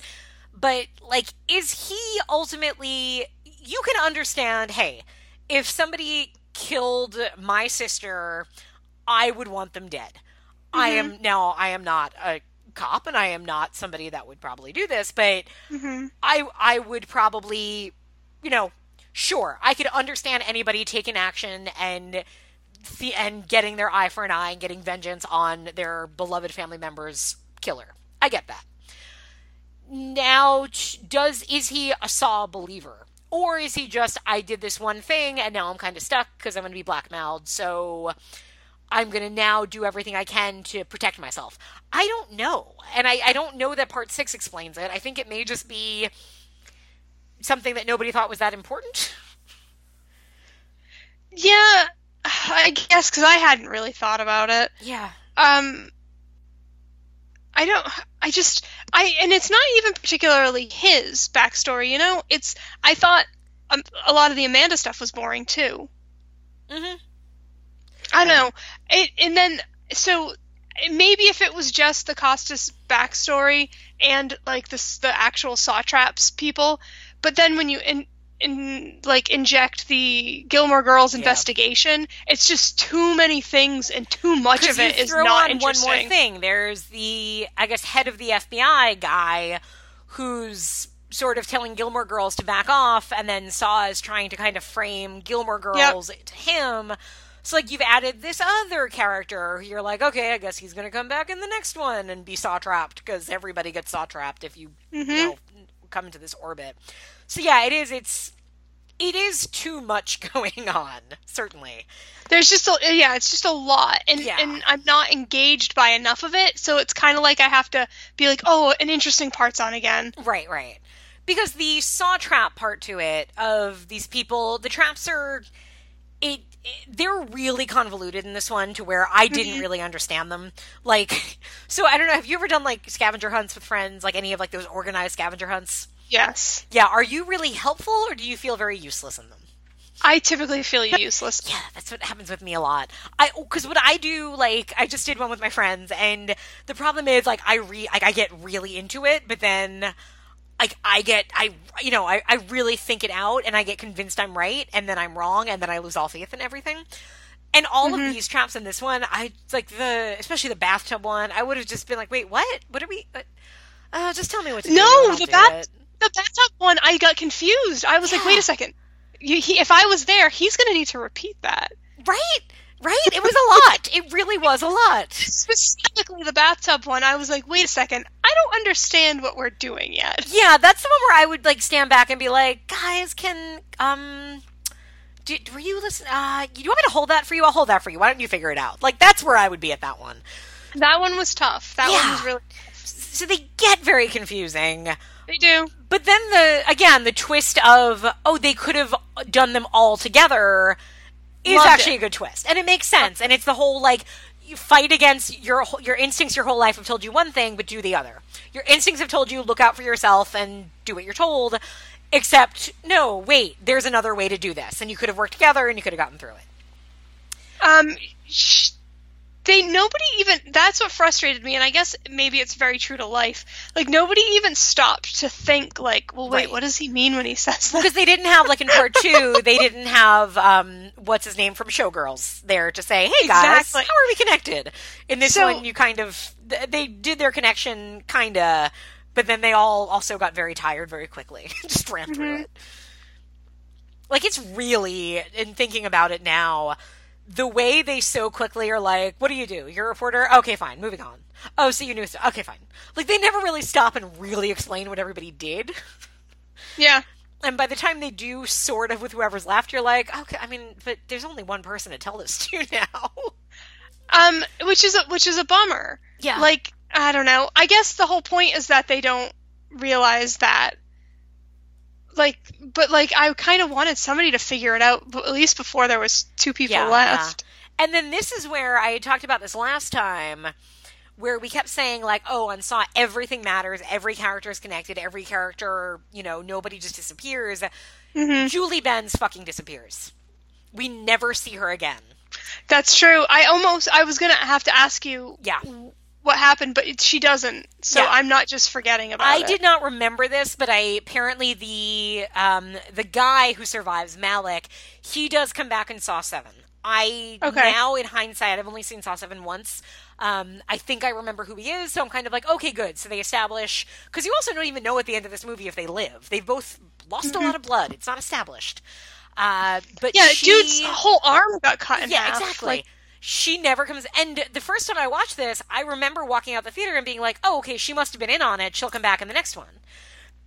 but like is he ultimately you can understand hey if somebody killed my sister i would want them dead i am now i am not a cop and I am not somebody that would probably do this, but hmm I I would probably, you know, sure, I could understand anybody taking action and the and getting their eye for an eye and getting vengeance on their beloved family member's killer. I get that. Now, does is he a Saw believer? Or is he just I did this one thing and now I'm kind of stuck because I'm going to be blackmailed, so I'm going to now do everything I can to protect myself. I don't know. And I, I don't know that part six explains it. I think it may just be something that nobody thought was that important. Yeah, I guess because I hadn't really thought about it. Yeah. Um, I don't. I just. I and it's not even particularly his backstory. You know, it's. I thought um, a lot of the Amanda stuff was boring too. hmm I don't know. It, and then so maybe if it was just the Costas backstory and like this the actual saw traps people, but then when you in, in like inject the Gilmore Girls Yeah. investigation, it's just too many things and too much of it you is not on one interesting. more thing. There's the, I guess, head of the FBI guy who's sort of telling Gilmore Girls to back off, and then Saw is trying to kind of frame Gilmore Girls to him. So, like, you've added this other character. You're like, okay, I guess he's going to come back in the next one and be saw trapped because everybody gets saw trapped if you, you mm-hmm. know, come into this orbit. So, yeah, it is. It's it is too much going on. Certainly. There's just a yeah, it's just a lot, and Yeah. and I'm not engaged by enough of it, so it's kind of like I have to be like, oh, an interesting part's on again. Right, right. Because the saw trap part to it of these people, the traps are it, it- they're really convoluted in this one to where I didn't mm-hmm. really understand them. Like so I don't know, have you ever done like scavenger hunts with friends, like any of like those organized scavenger hunts? Yes, Yeah, are you really helpful or do you feel very useless in them? I typically feel useless. Yeah, that's what happens with me a lot. I because what I do, like I just did one with my friends, and the problem is like I re like I get really into it, but then like I get I you know I I really think it out, and I get convinced I'm right, and then I'm wrong, and then I lose all faith in everything. And all of these traps in this one, I like the especially the bathtub one. I would have just been like, wait, what? What are we? What? Uh, just tell me what to do. No, the bath-. The bathtub one, I got confused. I was like, wait a second. You, he, if I was there, he's going to need to repeat that. Right, right. It was a lot. It really was a lot. Specifically, the bathtub one, I was like, wait a second. I don't understand what we're doing yet. Yeah, that's the one where I would like stand back and be like, "Guys, can um, do, were you listen? Uh, you want me to hold that for you? I'll hold that for you. Why don't you figure it out?" Like that's where I would be at that one. That one was tough. That one was really. So they get very confusing. They do. But then the again the twist of oh they could have done them all together is Loved actually it. a good twist. And it makes sense. And it's the whole like you fight against your your instincts your whole life have told you one thing but do the other. Your instincts have told you look out for yourself and do what you're told except no wait there's another way to do this. And you could have worked together and you could have gotten through it. Um, sh- they nobody even. That's what frustrated me, and I guess maybe it's very true to life. Like nobody even stopped to think, like, well, wait, Right. what does he mean when he says that? because they didn't have like in part two they didn't have um what's his name from showgirls there to say hey guys Exactly. how are we connected in this So- one you kind of they did their connection kind of but then they all also got very tired very quickly just ran through Mm-hmm. it like it's really in thinking about it now the way they so quickly are like what do you do you're a reporter okay fine moving on oh so you knew okay fine like they never really stop and really explain what everybody did yeah, and by the time they do sort of with whoever's left, you're like, okay, I mean, but there's only one person to tell this to now. um, which is a, which is a bummer. Yeah. Like I don't know. I guess the whole point is that they don't realize that. Like, but like, I kind of wanted somebody to figure it out, at least before there was two people Yeah, left. And then this is where I talked about this last time, where we kept saying like, oh, on Saw, everything matters, every character is connected, every character, you know, nobody just disappears. Mm-hmm. Julie Benz fucking disappears. We never see her again. That's true. I almost I was gonna have to ask you Yeah. What happened, but it, she doesn't. So Yeah. I'm not just forgetting about I it. did not remember this, but I apparently the um, the guy who survives Malik, he does come back in Saw Seven. I Okay. now, in hindsight, I've only seen Saw Seven once. Um, I think I remember who he is, so I'm kind of like, okay, good. So they establish because you also don't even know at the end of this movie if they live. They've both lost a lot of blood. It's not established. Uh, but Mm-hmm. Yeah, she, dude's whole arm got cut in yeah, half. exactly. Like, she never comes. And the first time I watched this, I remember walking out the theater and being like, "Oh, okay, she must have been in on it. She'll come back in the next one,"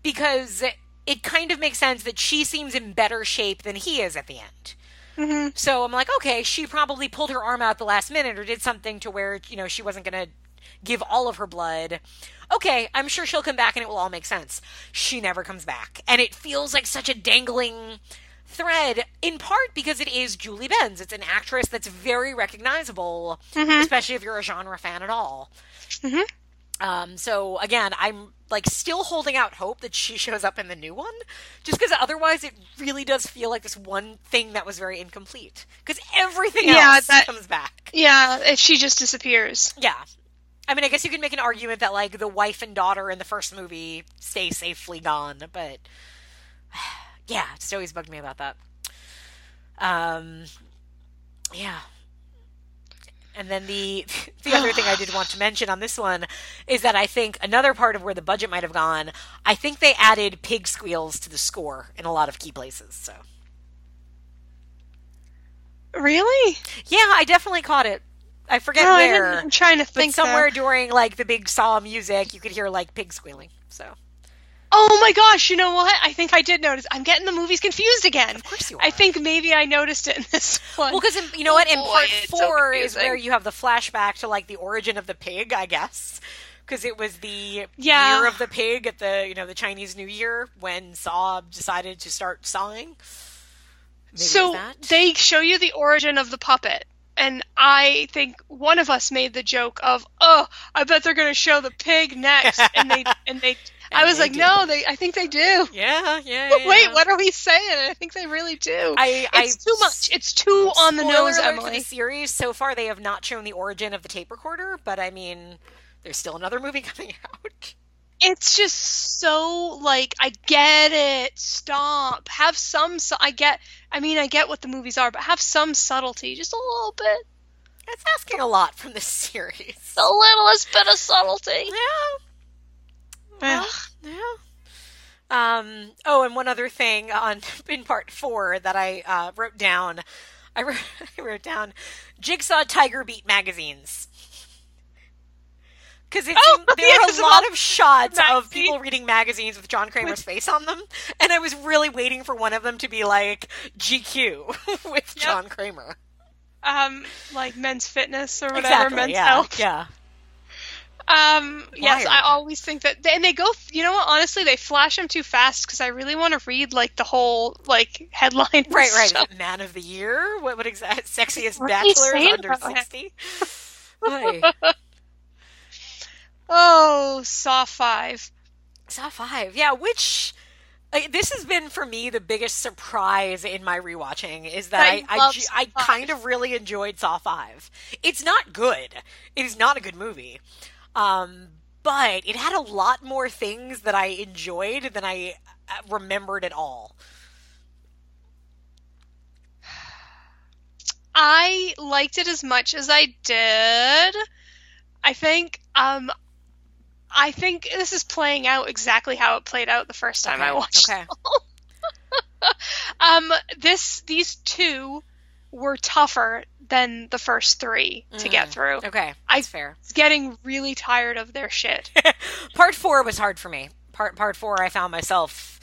because it kind of makes sense that she seems in better shape than he is at the end. mhm. So I'm like, okay, she probably pulled her arm out at the last minute or did something to where you know she wasn't going to give all of her blood. Okay, I'm sure she'll come back and it will all make sense. She never comes back, and it feels like such a dangling thread in part because it is Julie Benz. It's an actress that's very recognizable, especially if you're a genre fan at all. Mhm. Um, so again, I'm like still holding out hope that she shows up in the new one, just because otherwise it really does feel like this one thing that was very incomplete. Because everything Yeah, else that- comes back. yeah, if she just disappears. Yeah. I mean, I guess you could make an argument that like the wife and daughter in the first movie stay safely gone, but yeah, it's always bugged me about that. Um, yeah. And then the the other thing I did want to mention on this one is that I think another part of where the budget might have gone, I think they added pig squeals to the score in a lot of key places. So Really? yeah, I definitely caught it. I forget No, I where. didn't, I'm trying to But think. somewhere during like the big saw music, you could hear like pig squealing. So Oh my gosh! You know what? I think I did notice. I'm getting the movies confused again. of course you are. I think maybe I noticed it in this one. Well, because you know what, in boy, part it's so four is where you have the flashback to like the origin of the pig, I guess, because it was the Yeah. year of the pig at the you know the Chinese New Year when Saab decided to start sawing. Maybe so that? they show you the origin of the puppet, and I think one of us made the joke of, "Oh, I bet they're going to show the pig next," and they and they. I was like. "No, they. I think they do." yeah, yeah. Wait, yeah. what are we saying? I think they really do. I, it's I, too much. It's too on the nose, Emily. the series so far, they have not shown the origin of the tape recorder, but I mean, there's still another movie coming out. It's just so like I get it. Stop. Have some. Su- I get. I mean, I get what the movies are, but have some subtlety, just a little bit, That's asking a lot from this series. the littlest bit of subtlety. Yeah. Well, yeah. Um. Oh, and one other thing on in part four that I uh, wrote down. I wrote, I wrote down Jigsaw Tiger Beat magazines. Because Oh, there are a lot of shots of people reading magazines with John Kramer's face on them, and I was really waiting for one of them to be like GQ with John Kramer. um like men's fitness or whatever Exactly. men's yeah. health Yeah. Um yes i always think that and they go you know what honestly they flash them too fast because i really want to read like the whole like headline Right, right. Stuff. Man of the Year? What? What exact? Sexiest What are you bachelors saying under sixty? Oh saw five Saw five. Yeah, which like, this has been for me the biggest surprise in my rewatching is that I I I, love ju- Saw I kind of really enjoyed Saw five. It's not good. It is not a good movie. Um, but it had a lot more things that I enjoyed than I uh, remembered at all. i liked it as much as i did i think um i think this is playing out exactly how it played out the first time i watched Okay. um this these two were tougher than the first three to get Mm, through Okay. I- fair. getting really tired of their shit part four was hard for me. Part part four, I found myself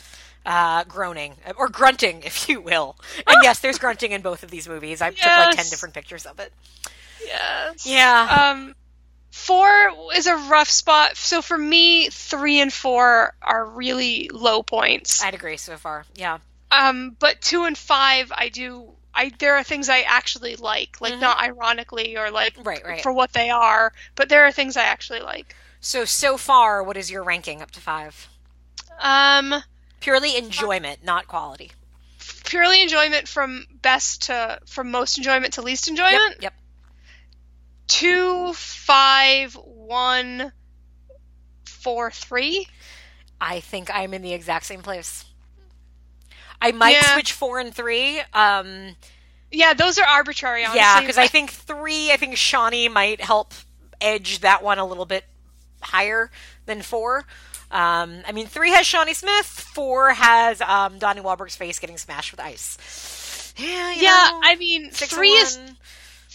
uh, groaning or grunting, if you will. And yes, there's grunting in both of these movies. I took like ten different pictures of it. yes Yeah. um four is a rough spot so for me three and four are really low points I'd agree so far. Yeah. um but two and five i do I there are things I actually like, like Mhm. not ironically or like Right, right. for what they are, but there are things I actually like. So so far, what is your ranking up to five? Um, Purely enjoyment, not quality. purely enjoyment from best to from most enjoyment to least enjoyment. Yep. Two, five, one, four, three. I think I'm in the exact same place. I might Yeah. switch four and three. Um, Yeah, those are arbitrary. Honestly. Yeah, because I think three, I think Shawnee might help edge that one a little bit higher than four. Um, I mean, three has Shawnee Smith, four has um, Donnie Wahlberg's face getting smashed with ice. Yeah, yeah. know, I mean, three is.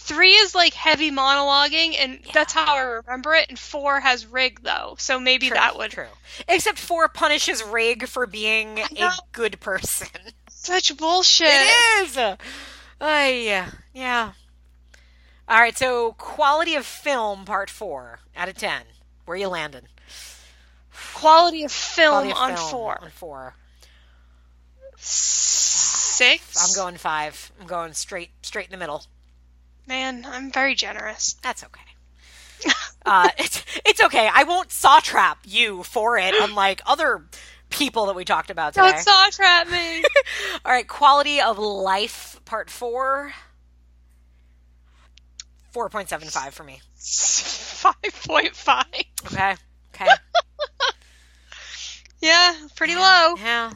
Three is like heavy monologuing, and that's how I remember it. And four has Rigg though, so maybe True, that would true. Except four punishes Rigg for being a good person. such bullshit. It is. Uh, yeah, yeah. All right, so quality of film, part four out of ten. Where you landing? Quality of film Quality of on film four. On four. Six. I'm going five. I'm going straight, straight in the middle. Man, I'm very generous. That's okay. uh, it's it's okay. I won't saw trap you for it, unlike other people that we talked about today. Don't saw trap me. All right, quality of life, part four. Four point seven five for me. Five point five. Okay. Okay. Yeah, pretty low. Yeah.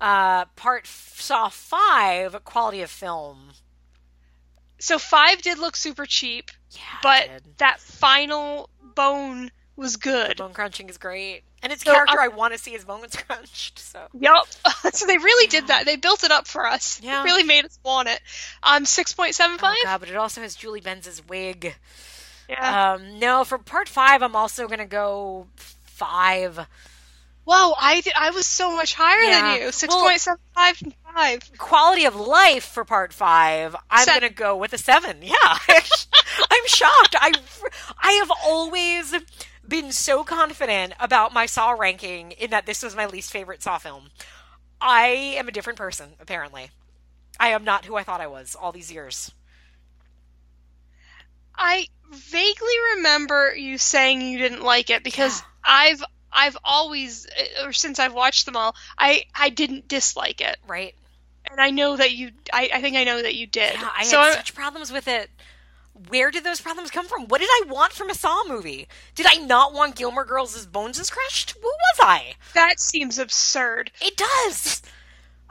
Uh, part f- saw five. Quality of film. So five did look super cheap, Yeah. but that final bone was good. bone crunching is great, and it's So, character uh, I want to see his bones crunched. So yep, so they really did that. They built it up for us. Yeah. They really made us want it. Um, six point seven oh five. god, but it also has Julie Benz's wig. Yeah. Um, no, for part five, I'm also gonna go five. Whoa, I did, I was so much higher Yeah. than you. Six Well- point seven five and five. Quality of life for part five, I'm Seven. gonna go with a seven. Yeah, I'm shocked. I I have always been so confident about my Saw ranking in that this was my least favorite Saw film. I am a different person, apparently. I am not who I thought I was all these years. I vaguely remember you saying you didn't like it because Yeah. I've I've always uh, or since I've watched them all, I I didn't dislike it, Right? and I know that you. I, I think I know that you did. Yeah, I so had I'm- such problems with it. Where did those problems come from? What did I want from a Saw movie? Did I not want Gilmore Girls' bones is crushed? Who was I? that seems absurd. It does.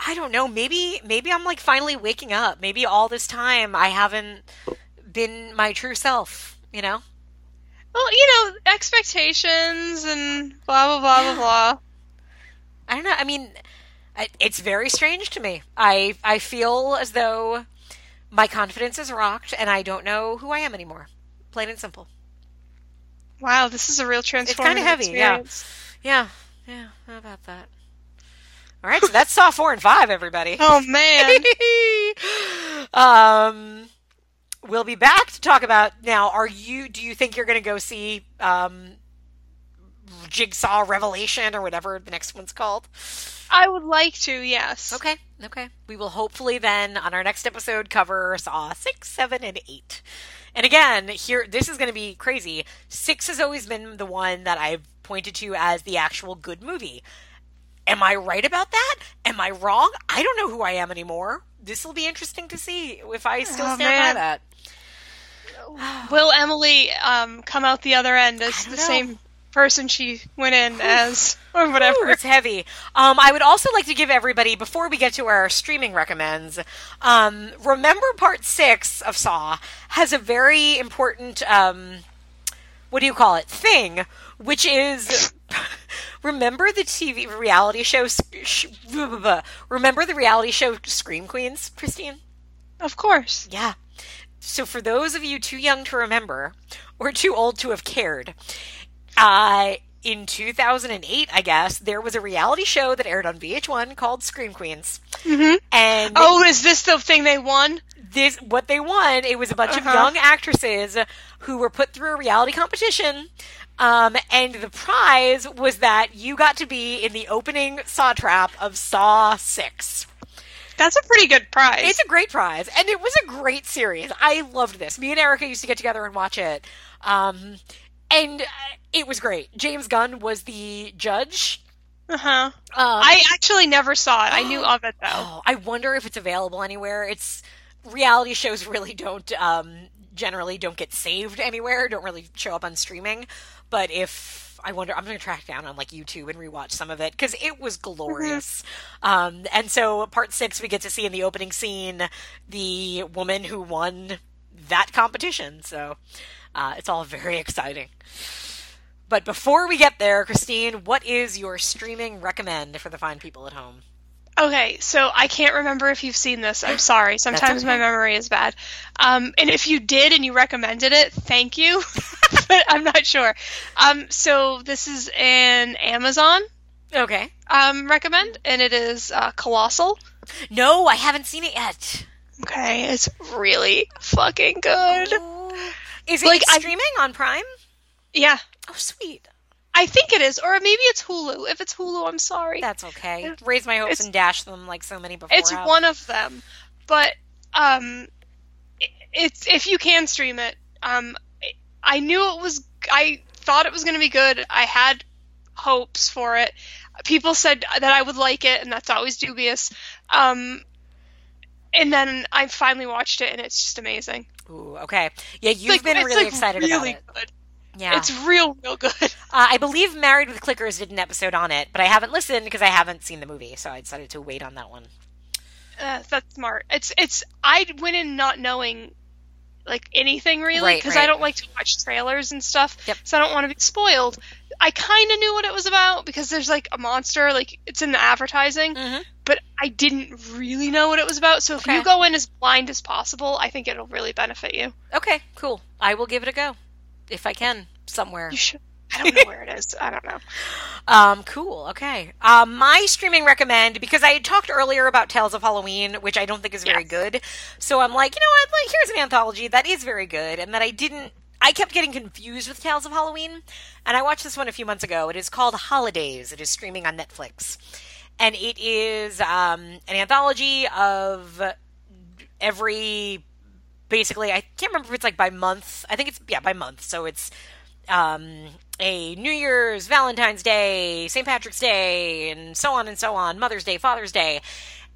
I don't know. Maybe maybe I'm like finally waking up. Maybe all this time I haven't been my true self, you know? Well, you know, expectations and blah blah blah blah blah. I don't know. I mean, it's very strange to me. I I feel as though my confidence is rocked and I don't know who I am anymore. Plain and simple. Wow, this is a real transformative It's kinda heavy, yeah. Yeah. Yeah, how about that? All right, so that's Saw 4 and 5 everybody. Oh man. um, we'll be back to talk about now. Are you? Do you think you're going to go see um, Jigsaw Revelation or whatever the next one's called? I would like to, yes. Okay, okay. We will hopefully then on our next episode cover Saw six, seven, and eight. And again, here this is going to be crazy. Six has always been the one that I've pointed to as the actual good movie. Am I right about that? Am I wrong? I don't know who I am anymore. This will be interesting to see if I still Oh, stand man. by that. Will Emily um, come out the other end as the know. same person she went in as, or Ooh, whatever? it's heavy. Um, I would also like to give everybody, before we get to our streaming recommends, um, remember part six of Saw has a very important, um, what do you call it, thing, which is. Remember the TV reality show? Sh- remember the reality show Scream Queens, Christine? Of course. Yeah. So for those of you too young to remember or too old to have cared, uh, in 2008, I guess, there was a reality show that aired on VH1 called Scream Queens. hmm And Oh, is this the thing they won? this what they won, it was a bunch of Uh-huh. young actresses who were put through a reality competition. Um, and the prize was that you got to be in the opening Saw trap of Saw 6. That's a pretty good prize. It's a great prize, and it was a great series. I loved this. Me and Erica used to get together and watch it, um, and uh, it was great. James Gunn was the judge. uh-huh. Um, I actually never saw it. I knew of it though. oh, I wonder if it's available anywhere. It's reality shows really don't um, generally don't get saved anywhere. Don't really show up on streaming. But if I wonder. I'm going to track down on like YouTube and rewatch some of it because it was glorious. Um, and so part six, we get to see in the opening scene the woman who won that competition. So uh, it's all very exciting. But before we get there, Christine, what is your streaming recommend for the fine people at home? Okay, so I can't remember if you've seen this. I'm sorry. Sometimes okay. my memory is bad. Um, and if you did and you recommended it, thank you. but I'm not sure. Um, so this is an Amazon Okay. um, recommend, and it is uh, Colossal. No, I haven't seen it yet. Okay, it's really fucking good. Is it Like, I- streaming on Prime? Yeah, Oh, sweet. I think it is, or maybe it's Hulu. If it's Hulu, I'm sorry. That's okay. Raise my hopes It's- and dash them like so many before. It's have. one of them, but um, i- it's if you can stream it. Um, I knew it was. I thought it was going to be good. I had hopes for it. People said that I would like it, and that's always dubious. Um, and then I finally watched it, and it's just amazing. Ooh, okay. Yeah, you've Like, been really like, excited really about it. Good. Yeah. It's real, real good. Uh, I believe Married with Clickers did an episode on it, but I haven't listened because I haven't seen the movie, so I decided to wait on that one. Uh, that's smart. It's it's. I went in not knowing like anything really because right. I don't like to watch trailers and stuff. Yep. So I don't want to be spoiled. I kind of knew what it was about because there's like a monster, like it's in the advertising, Mhm. but I didn't really know what it was about. So if Okay. you go in as blind as possible, I think it'll really benefit you. Okay, cool. I will give it a go if I can somewhere. You should. I don't know where it is. I don't know. Um, cool. Okay. Um, my streaming recommend because I had talked earlier about Tales of Halloween, which I don't think is very Yes. good. So I'm like, you know what? Like, here's an anthology that is very good, and that I didn't. I kept getting confused with Tales of Halloween, and I watched this one a few months ago. It is called Holidays. It is streaming on Netflix, and it is um, an anthology of every basically I can't remember if it's like by month. I think it's yeah by month. So it's um, a New Year's, Valentine's Day, St. Patrick's Day, and so on and so on, Mother's Day, Father's Day.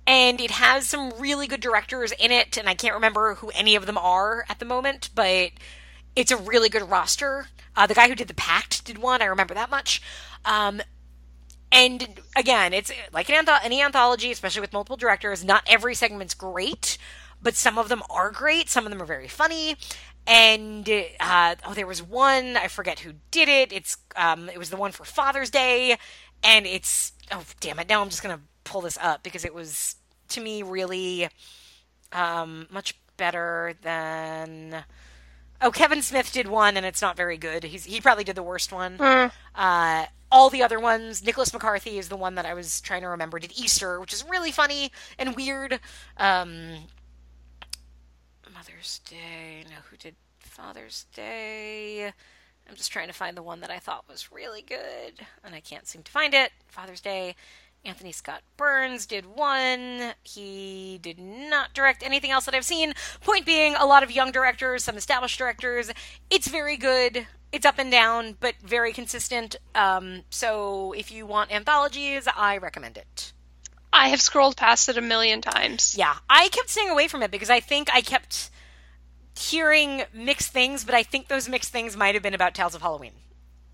And it has some really good directors in it, and I can't remember who any of them are at the moment, but it's a really good roster. Uh, the guy who did The Pact did one, I remember that much. Um, and again, it's like an any anthology, especially with multiple directors. Not every segment's great, but some of them are great. Some of them are very funny. And uh, oh, there was one I forget who did it. It's um, it was the one for Father's Day, and it's oh damn it! Now I'm just gonna pull this up because it was to me really um, much better than. Oh, Kevin Smith did one, and it's not very good. He's he probably did the worst one. Hmm. Uh, all the other ones, Nicholas McCarthy is the one that I was trying to remember. Did Easter, which is really funny and weird. Um, Mother's Day. Now, who did Father's Day? I'm just trying to find the one that I thought was really good, and I can't seem to find it. Father's Day. Anthony Scott Burns did one. He did not direct anything else that I've seen. Point being, a lot of young directors, some established directors. It's very good. It's up and down, but very consistent. Um, so if you want anthologies, I recommend it. I have scrolled past it a million times. Yeah, I kept staying away from it because I think I kept hearing mixed things, but I think those mixed things might have been about Tales of Halloween.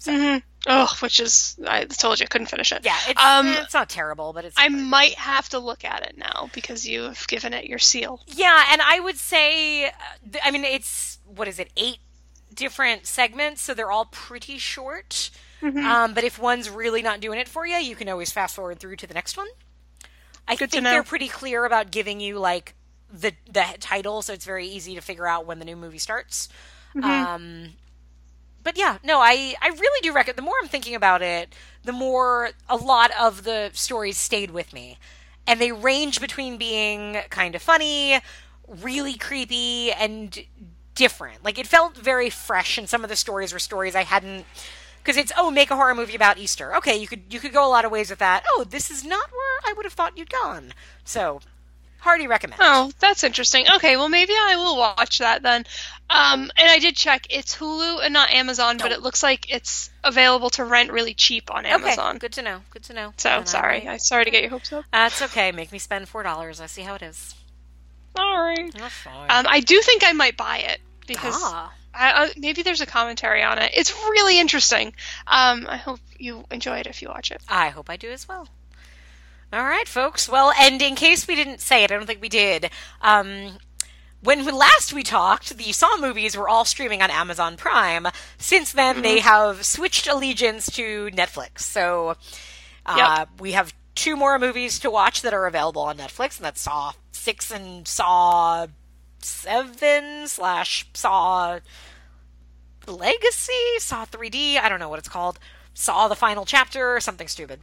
hmm Oh, which is I told you I couldn't finish it. Yeah, it's, Um, it's not terrible, but it's. I might have to look at it now because you have given it your seal. Yeah, and I would say, uh, I mean, it's what is it, eight different segments, so they're all pretty short. Mm-hmm. Um, but if one's really not doing it for you, you can always fast forward through to the next one. I Good think they're pretty clear about giving you like the the title, so it's very easy to figure out when the new movie starts. Mm-hmm. Um, but yeah, no, I I really do recommend. The more I'm thinking about it, the more a lot of the stories stayed with me, and they range between being kind of funny, really creepy, and different. Like it felt very fresh, and some of the stories were stories I hadn't. Because it's oh, make a horror movie about Easter. Okay, you could you could go a lot of ways with that. Oh, this is not where I would have thought you'd gone. So, hearty recommend. Oh, that's interesting. Okay, well maybe I will watch that then. Um, and I did check; it's Hulu and not Amazon, but it looks like it's available to rent really cheap on Amazon. Okay, good to know. Good to know. So And I sorry, will- I sorry to get your hopes up. That's okay. Make me spend four dollars. I see how it is. Sorry. That's fine. Um, I do think I might buy it because ah, I, I, maybe there's a commentary on it. It's really interesting. Um, I hope you enjoy it if you watch it. I hope I do as well. All right, folks. Well, and in case we didn't say it, I don't think we did. Um, when last we talked, the Saw movies were all streaming on Amazon Prime. Since then, mm-hmm. they have switched allegiance to Netflix. So uh, yep. we have two more movies to watch that are available on Netflix, and that's Saw 6 and Saw 7 slash Saw Legacy, Saw 3D, I don't know what it's called. Saw the final chapter or something stupid.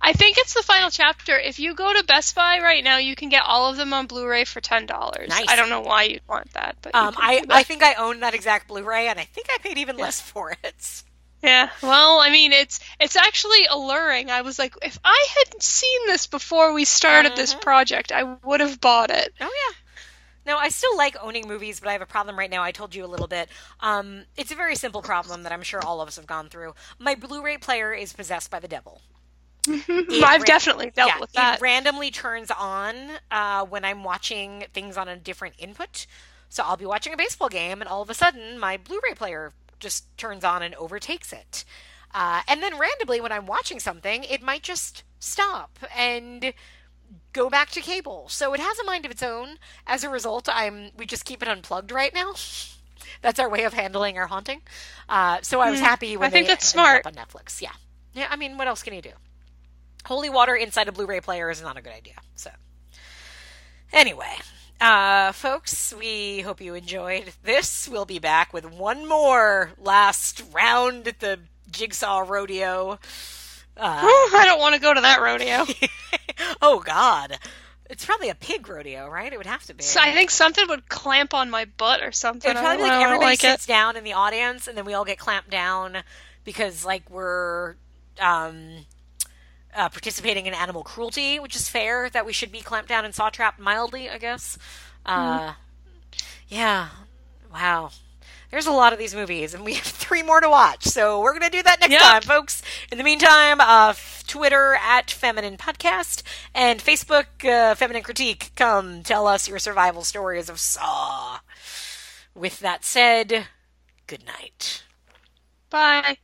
I think it's the final chapter. If you go to Best Buy right now, you can get all of them on Blu-ray for ten dollars. Nice. I don't know why you'd want that, but um, I I think I own that exact Blu-ray, and I think I paid even yeah. less for it. Yeah, well, I mean, it's it's actually alluring. I was like, if I had seen this before we started mm-hmm. this project, I would have bought it. Oh yeah. No, I still like owning movies, but I have a problem right now. I told you a little bit. Um, it's a very simple problem that I'm sure all of us have gone through. My Blu-ray player is possessed by the devil. I've ran- definitely dealt yeah, with that. It randomly turns on uh, when I'm watching things on a different input. So I'll be watching a baseball game, and all of a sudden, my Blu-ray player just turns on and overtakes it. Uh, and then randomly, when I'm watching something, it might just stop and go back to cable. So it has a mind of its own. As a result, I'm we just keep it unplugged right now. that's our way of handling our haunting. Uh, so I was hmm. happy when I think that's smart on Netflix. Yeah, yeah. I mean, what else can you do? Holy water inside a Blu-ray player is not a good idea. So anyway, uh, folks, we hope you enjoyed this. We'll be back with one more last round at the Jigsaw Rodeo. Uh, I don't want to go to that rodeo. oh God, it's probably a pig rodeo, right? It would have to be. So I think something would clamp on my butt or something. It'd probably like everybody like sits it. down in the audience, and then we all get clamped down because like we're um, uh, participating in animal cruelty, which is fair. That we should be clamped down and saw trapped mildly, I guess. Uh, mm. Yeah. Wow there's a lot of these movies, and we have three more to watch. So we're going to do that next yep. time, folks. In the meantime, uh, Twitter at Feminine Podcast and Facebook uh, Feminine Critique. Come tell us your survival stories of Saw. With that said, good night. Bye.